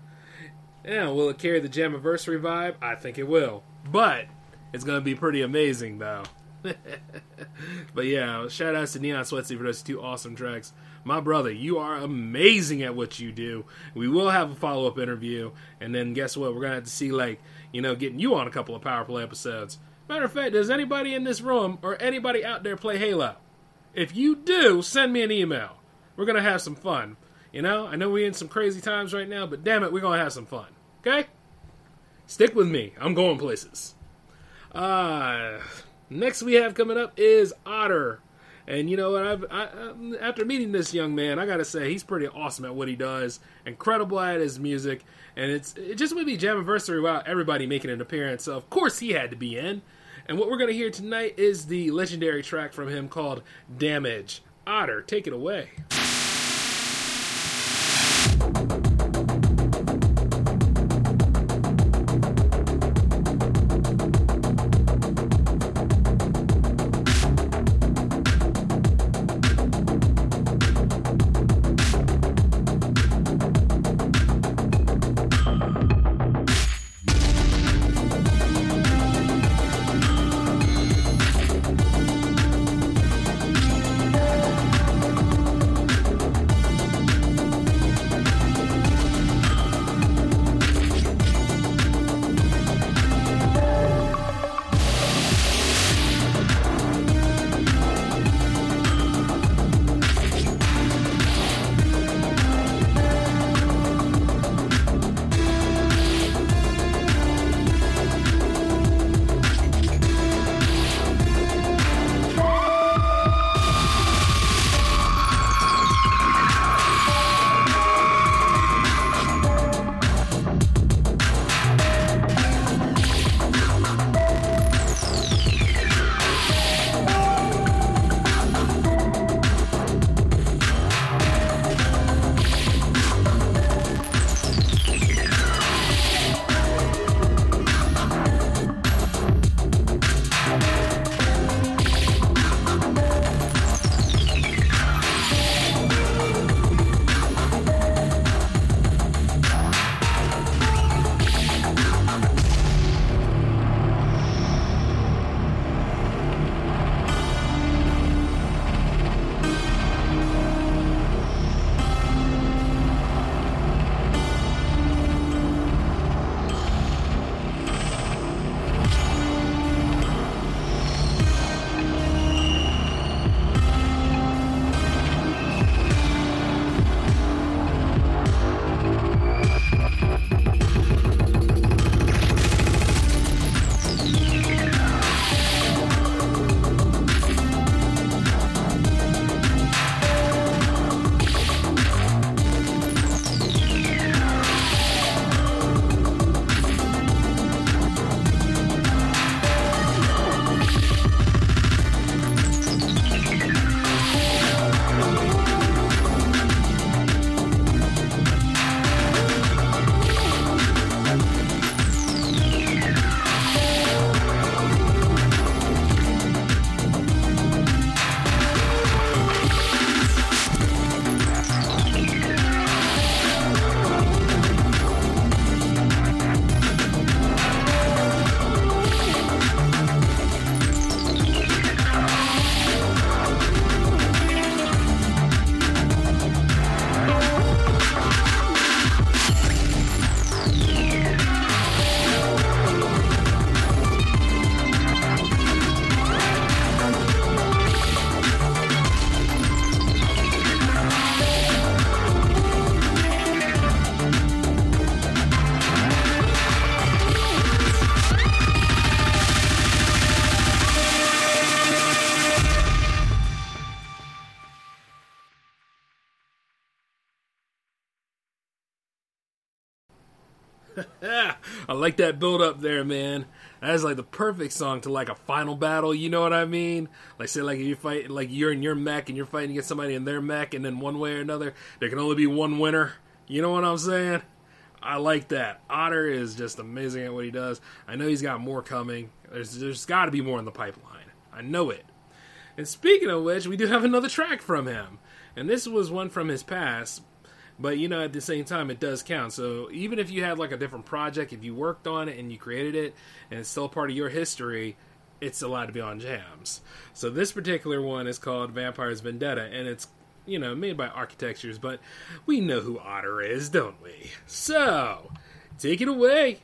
Yeah, will it carry the Jammaversary vibe? I think it will, but it's gonna be pretty amazing though. but yeah, shout outs to Neon Sweatsy for those two awesome tracks. My brother, you are amazing at what you do. We will have a follow up interview, and then guess what? We're gonna have to see like you know getting you on a couple of Power Play episodes. Matter of fact, does anybody in this room or anybody out there play Halo? If you do, send me an email. We're gonna have some fun. You know, I know we're in some crazy times right now, but damn it, we're gonna have some fun. Okay? Stick with me. I'm going places. Uh next we have coming up is Odder. And you know what? I've I, after meeting this young man, I gotta say he's pretty awesome at what he does. Incredible at his music, and it's it just would be Jammaversary without everybody making an appearance. So of course he had to be in. And what we're gonna hear tonight is the legendary track from him called "Damage." Odder, take it away. Like that build up there, man. That is like the perfect song to like a final battle. You know what I mean? Like say like if you fight like you're in your mech and you're fighting against somebody in their mech, and then one way or another there can only be one winner. You know what I'm saying? I like that. Odder is just amazing at what he does. I know he's got more coming. There's there's got to be more in the pipeline. I know it. And speaking of which, we do have another track from him. And this was one from his past, but you know, at the same time, it does count. So even if you had like a different project, if you worked on it and you created it, and it's still part of your history, it's allowed to be on jams. So this particular one is called Vampire's Vendetta, and it's you know made by Architectures, but we know who Odder is, don't we? So take it away.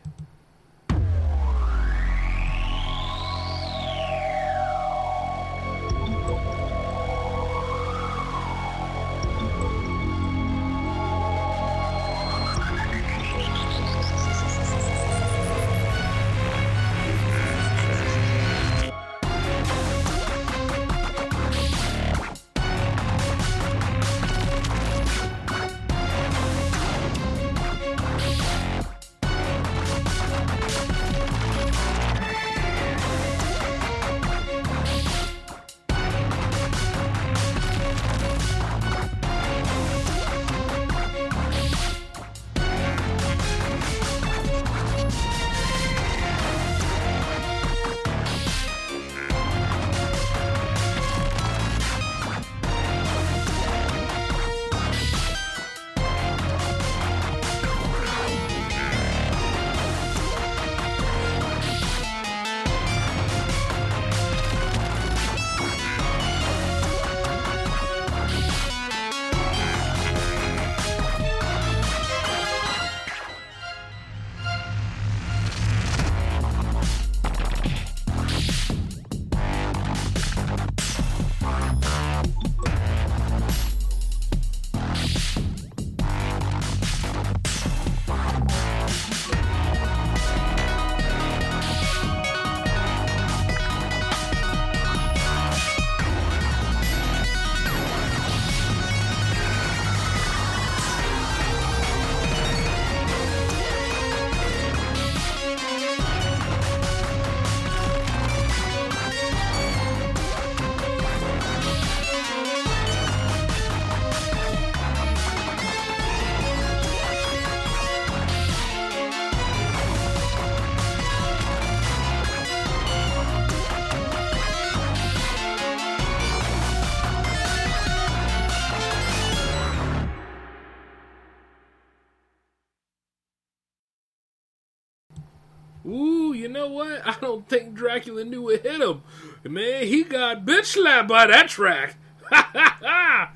I don't think Dracula knew it hit him. Man, he got bitch slapped by that track.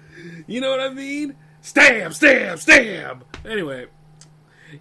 you know what I mean? Stab, stab, stab. Anyway,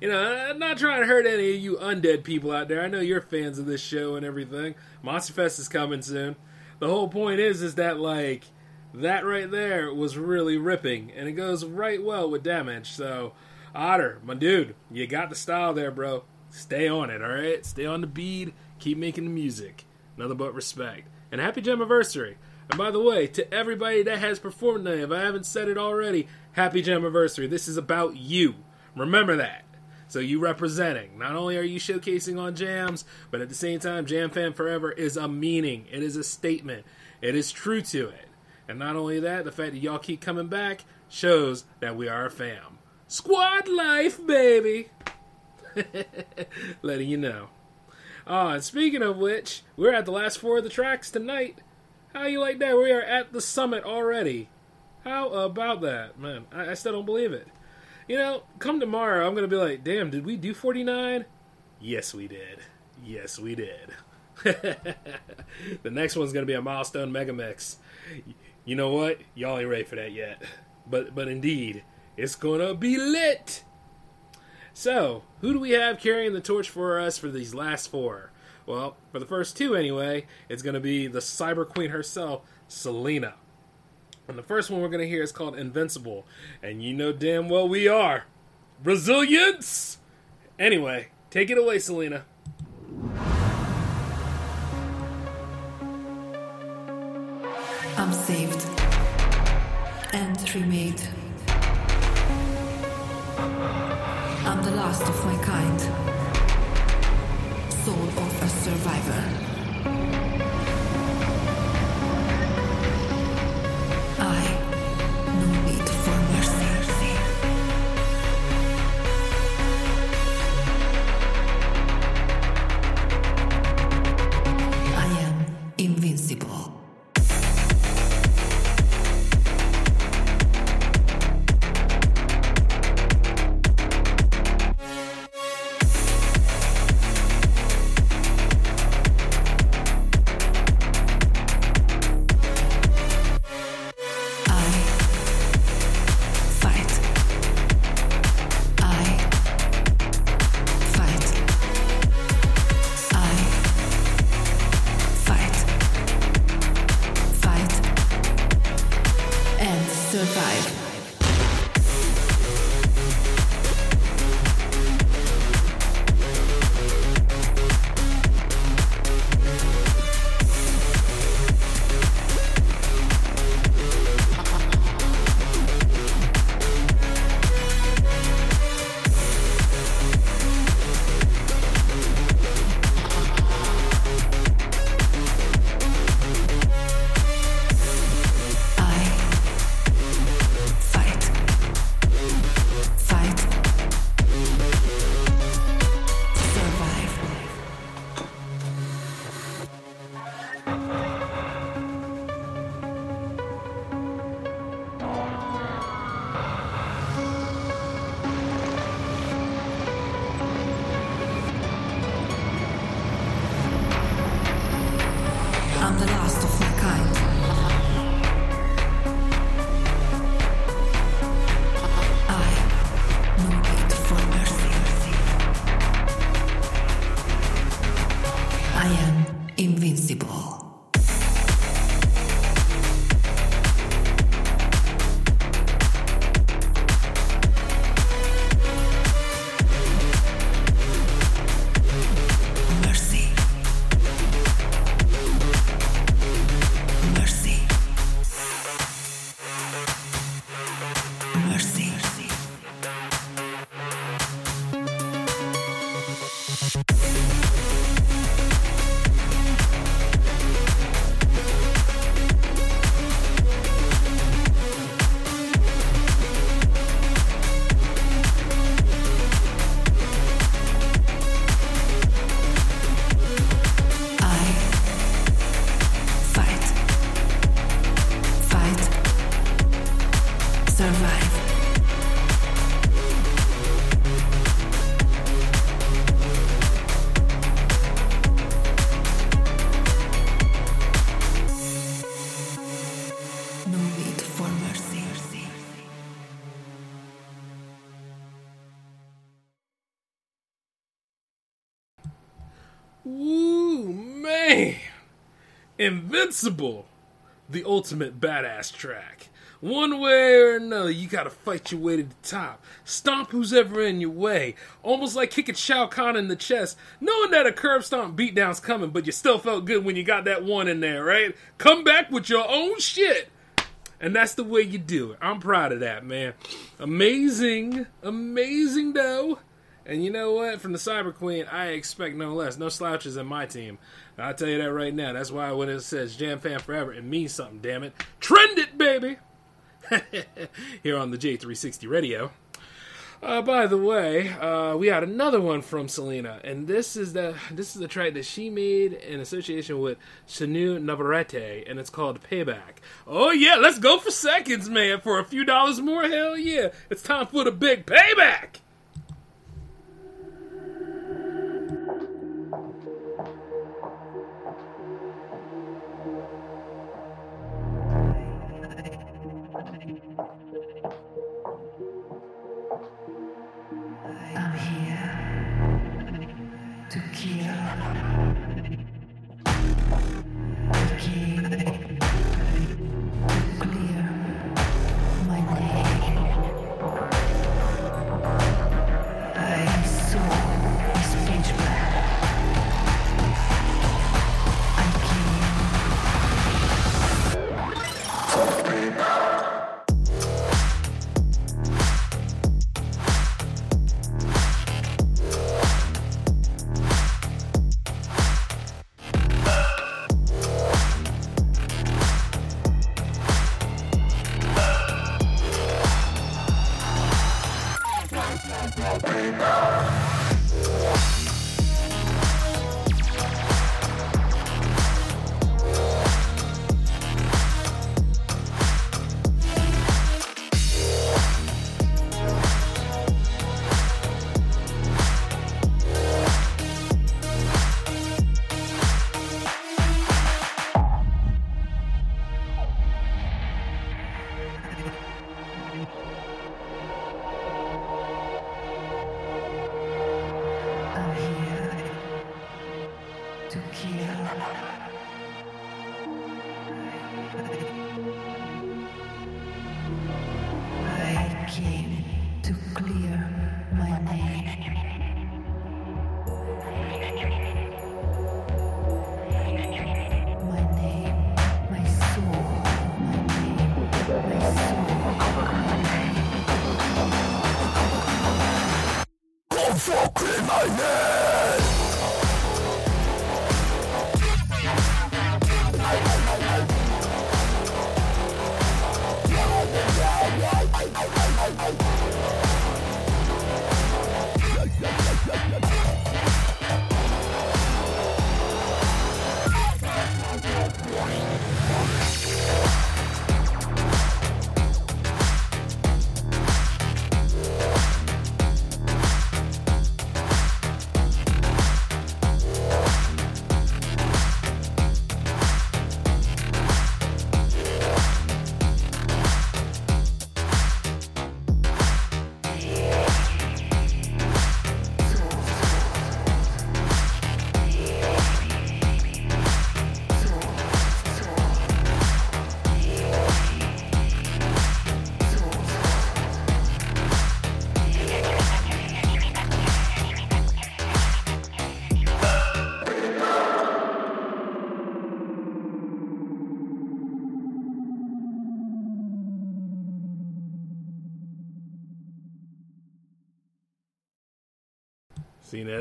you know, I'm not trying to hurt any of you undead people out there. I know you're fans of this show and everything. Monster Fest is coming soon. The whole point is, is that like that right there was really ripping, and it goes right well with damage. So, Odder, my dude, you got the style there, bro. Stay on it, all right. Stay on the bead. Keep making the music. Nothing but respect. And happy Jammaversary. And by the way, to everybody that has performed tonight, if I haven't said it already, happy Jammaversary. This is about you. Remember that. So you representing. Not only are you showcasing on jams, but at the same time, Jam Fam Forever is a meaning. It is a statement. It is true to it. And not only that, the fact that y'all keep coming back shows that we are a fam. Squad life, baby. Letting you know. And speaking of which, we're at the last four of the tracks tonight. How you like that? We are at the summit already. How about that, man? I, I still don't believe it. You know, come tomorrow, I'm gonna be like, damn, did we do 49? Yes, we did. Yes, we did. the next one's gonna be a milestone mega mix. You know what? Y'all ain't ready for that yet. But but indeed, it's gonna be lit. So, who do we have carrying the torch for us for these last four? Well, for the first two anyway, it's going to be the Cyber Queen herself, Celina. And the first one we're going to hear is called Invincible. And you know damn well we are. Resilience! Anyway, take it away, Celina. I'm saved and remade. I'm the last of my kind. Soul of a survivor. Invincible! The ultimate badass track. One way or another, you gotta fight your way to the top. Stomp who's ever in your way. Almost like kicking Shao Kahn in the chest, knowing that a curb stomp beatdown's coming, but you still felt good when you got that one in there, right? Come back with your own shit! And that's the way you do it. I'm proud of that, man. Amazing. Amazing, though. And you know what? From the Cyber Queen, I expect no less. No slouches in my team. I'll tell you that right now. That's why when it says Jam Fam Forever, it means something, damn it. Trend it, baby! Here on the J360 radio. Uh, by the way, uh, we had another one from Celina, and this is the this is the track that she made in association with Sanu Navarrete, and it's called Payback. Oh yeah, let's go for seconds, man. For a few dollars more, hell yeah! It's time for the big payback. To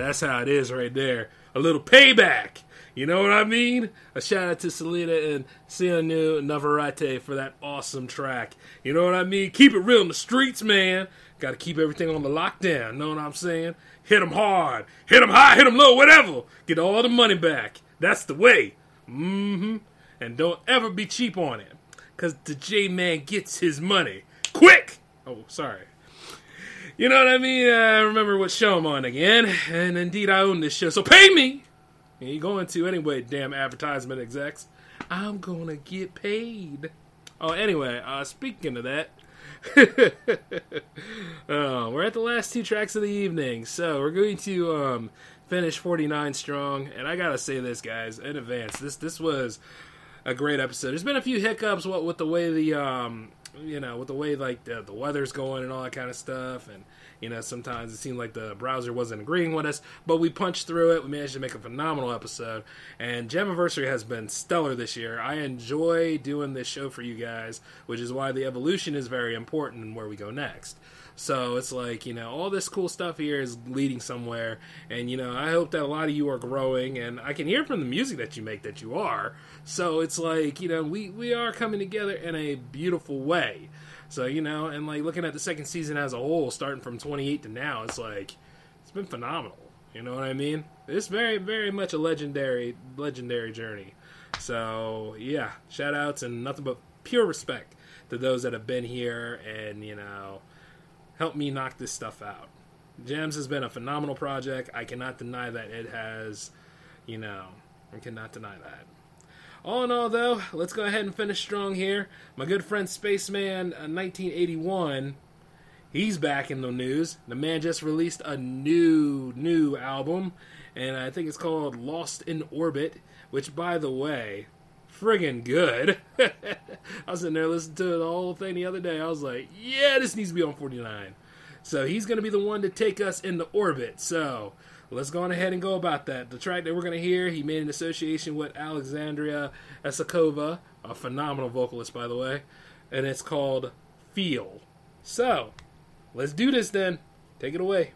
that's how it is right there. A little payback. You know what I mean? A shout out to Celina and Sianu Navarrete for that awesome track. You know what I mean? Keep it real in the streets, man. Got to keep everything on the lockdown. Know what I'm saying? Hit them hard, hit them high, hit them low, whatever. Get all the money back. That's the way. Mm-hmm. And don't ever be cheap on it, cause the J man gets his money quick. Oh, sorry. You know what I mean? I remember what show I'm on again, and indeed I own this show, so pay me. And you going to anyway, damn advertisement execs. I'm gonna get paid. Oh, anyway, uh, speaking of that, uh, we're at the last two tracks of the evening, so we're going to um, finish 49 strong. And I gotta say this, guys, in advance, this this was a great episode. There's been a few hiccups what with the way the um you know with the way like the, the weather's going and all that kind of stuff and you know sometimes it seemed like the browser wasn't agreeing with us but we punched through it. We managed to make a phenomenal episode and Jammaversary has been stellar this year. I enjoy doing this show for you guys which is why the evolution is very important and where we go next so it's like, you know, all this cool stuff here is leading somewhere. And, you know, I hope that a lot of you are growing. And I can hear from the music that you make that you are. So it's like, you know, we, we are coming together in a beautiful way. So, you know, and like looking at the second season as a whole, starting from 28 to now, it's like, it's been phenomenal. You know what I mean? It's very, very much a legendary, legendary journey. So, yeah, shout outs and nothing but pure respect to those that have been here and, you know, help me knock this stuff out. Gems has been a phenomenal project. I cannot deny that it has, you know, I cannot deny that. All in all, though, let's go ahead and finish strong here. My good friend Spaceman uh, 1981, he's back in the news. The man just released a new, new album, and I think it's called Lost in Orbit, which, by the way, friggin' good. I was sitting there listening to the whole thing the other day. I was like, yeah, this needs to be on 49. So he's going to be the one to take us into orbit. So let's go on ahead and go about that. The track that we're going to hear, he made an association with Alexandria Esakova, a phenomenal vocalist, by the way, and it's called Feel. So let's do this then. Take it away.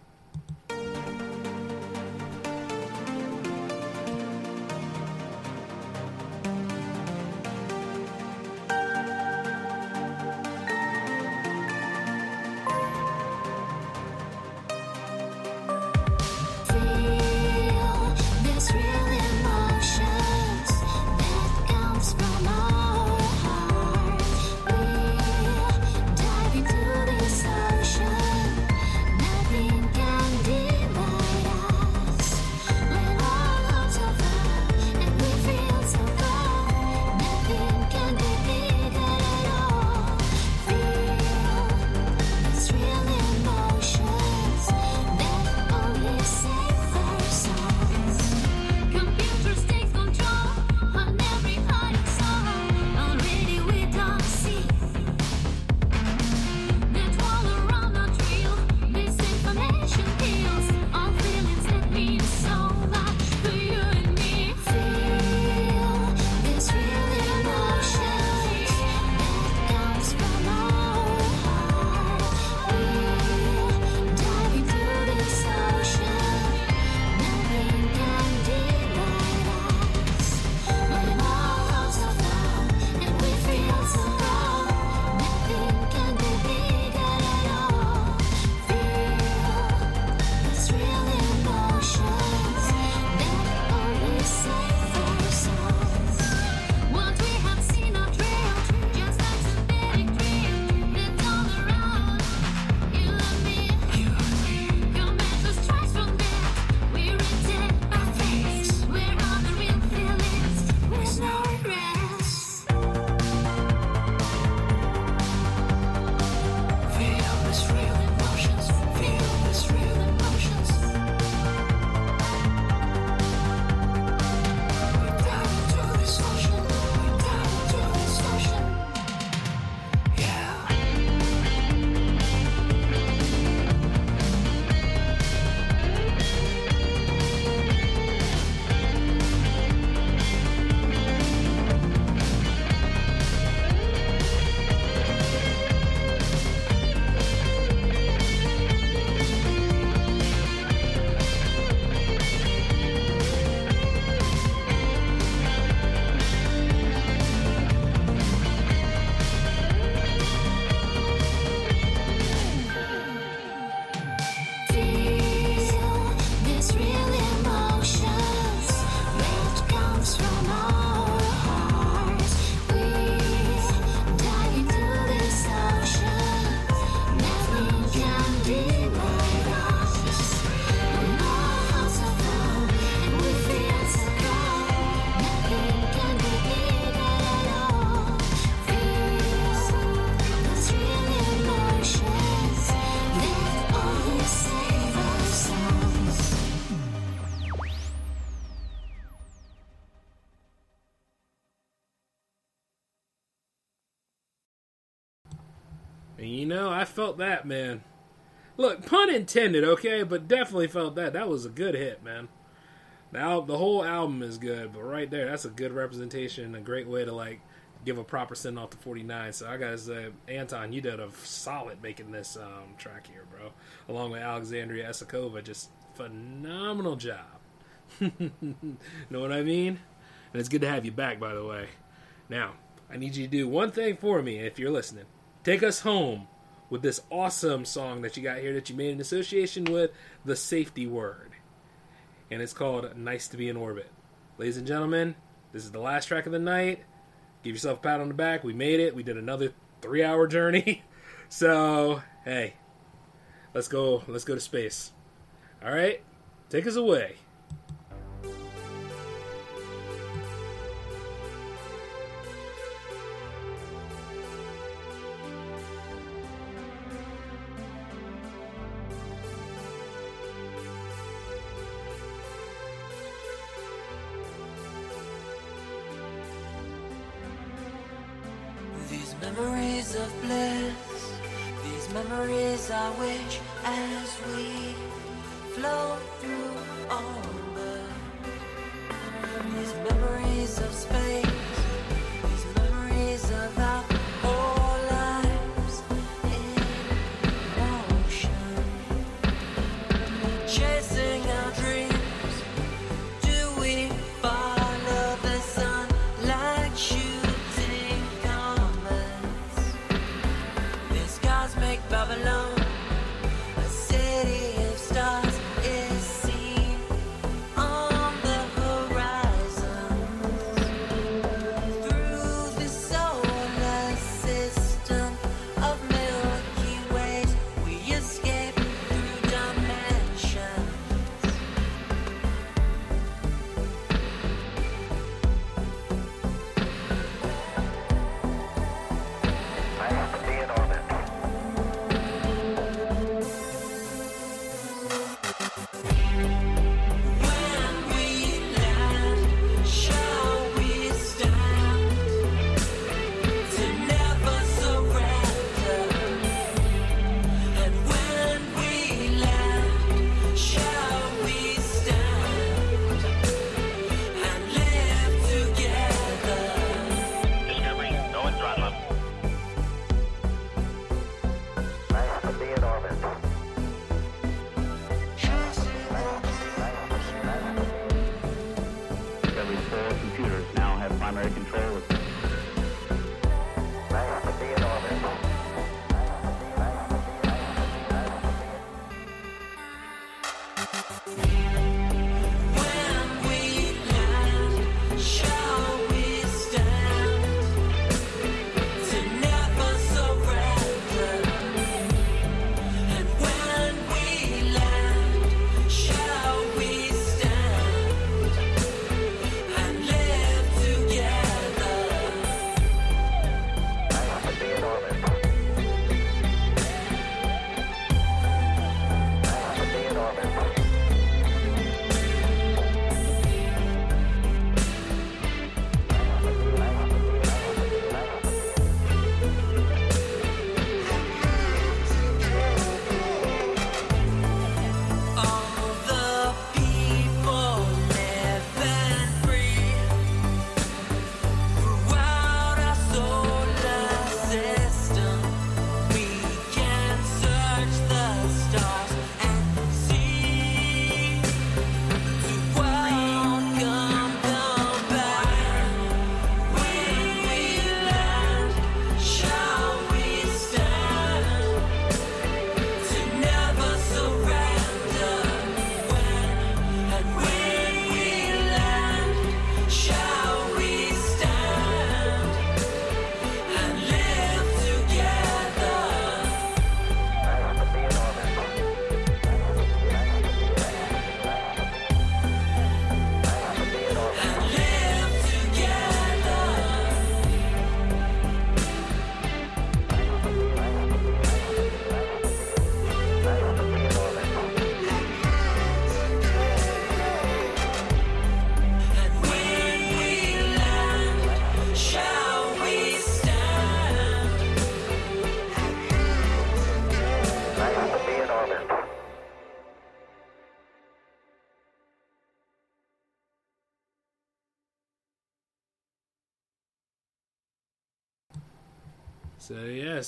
Felt that, man. Look, pun intended, okay, but definitely felt that. That was a good hit, man. Now the whole album is good, but right there, that's a good representation, a great way to like give a proper send off to 49. So I gotta say, Anton, you did a solid making this um, track here, bro. Along with Alexandria Esakova, just phenomenal job. know what I mean? And it's good to have you back, by the way. Now, I need you to do one thing for me if you're listening. Take us home with this awesome song that you got here that you made in association with the safety word. And it's called Nice to Be in Orbit. Ladies and gentlemen, this is the last track of the night. Give yourself a pat on the back. We made it. We did another three hour journey. So, hey, let's go. Let's go to space. All right, take us away.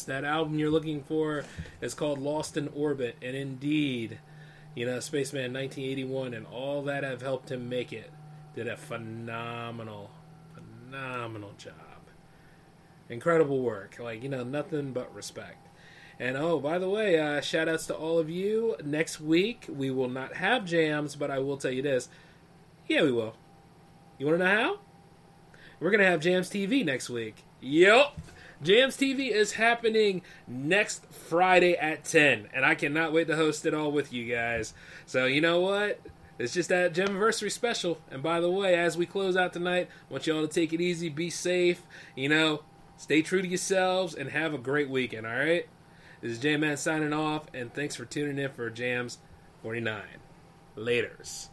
That album you're looking for is called Lost in Orbit, and indeed, you know, Spaceman 1981 and all that have helped him make it did a phenomenal, phenomenal job. Incredible work. Like, you know, nothing but respect. And oh, by the way, uh, shout outs to all of you. Next week, we will not have jams, but I will tell you this. Yeah, we will. You want to know how? We're going to have Jams TV next week. Yup. Jams TV is happening next Friday at 10, and I cannot wait to host it all with you guys. So, you know what? It's just that Jammaversary special. And by the way, as we close out tonight, I want you all to take it easy, be safe, you know, stay true to yourselves, and have a great weekend, all right? This is J Man signing off, and thanks for tuning in for Jams 49. Laters.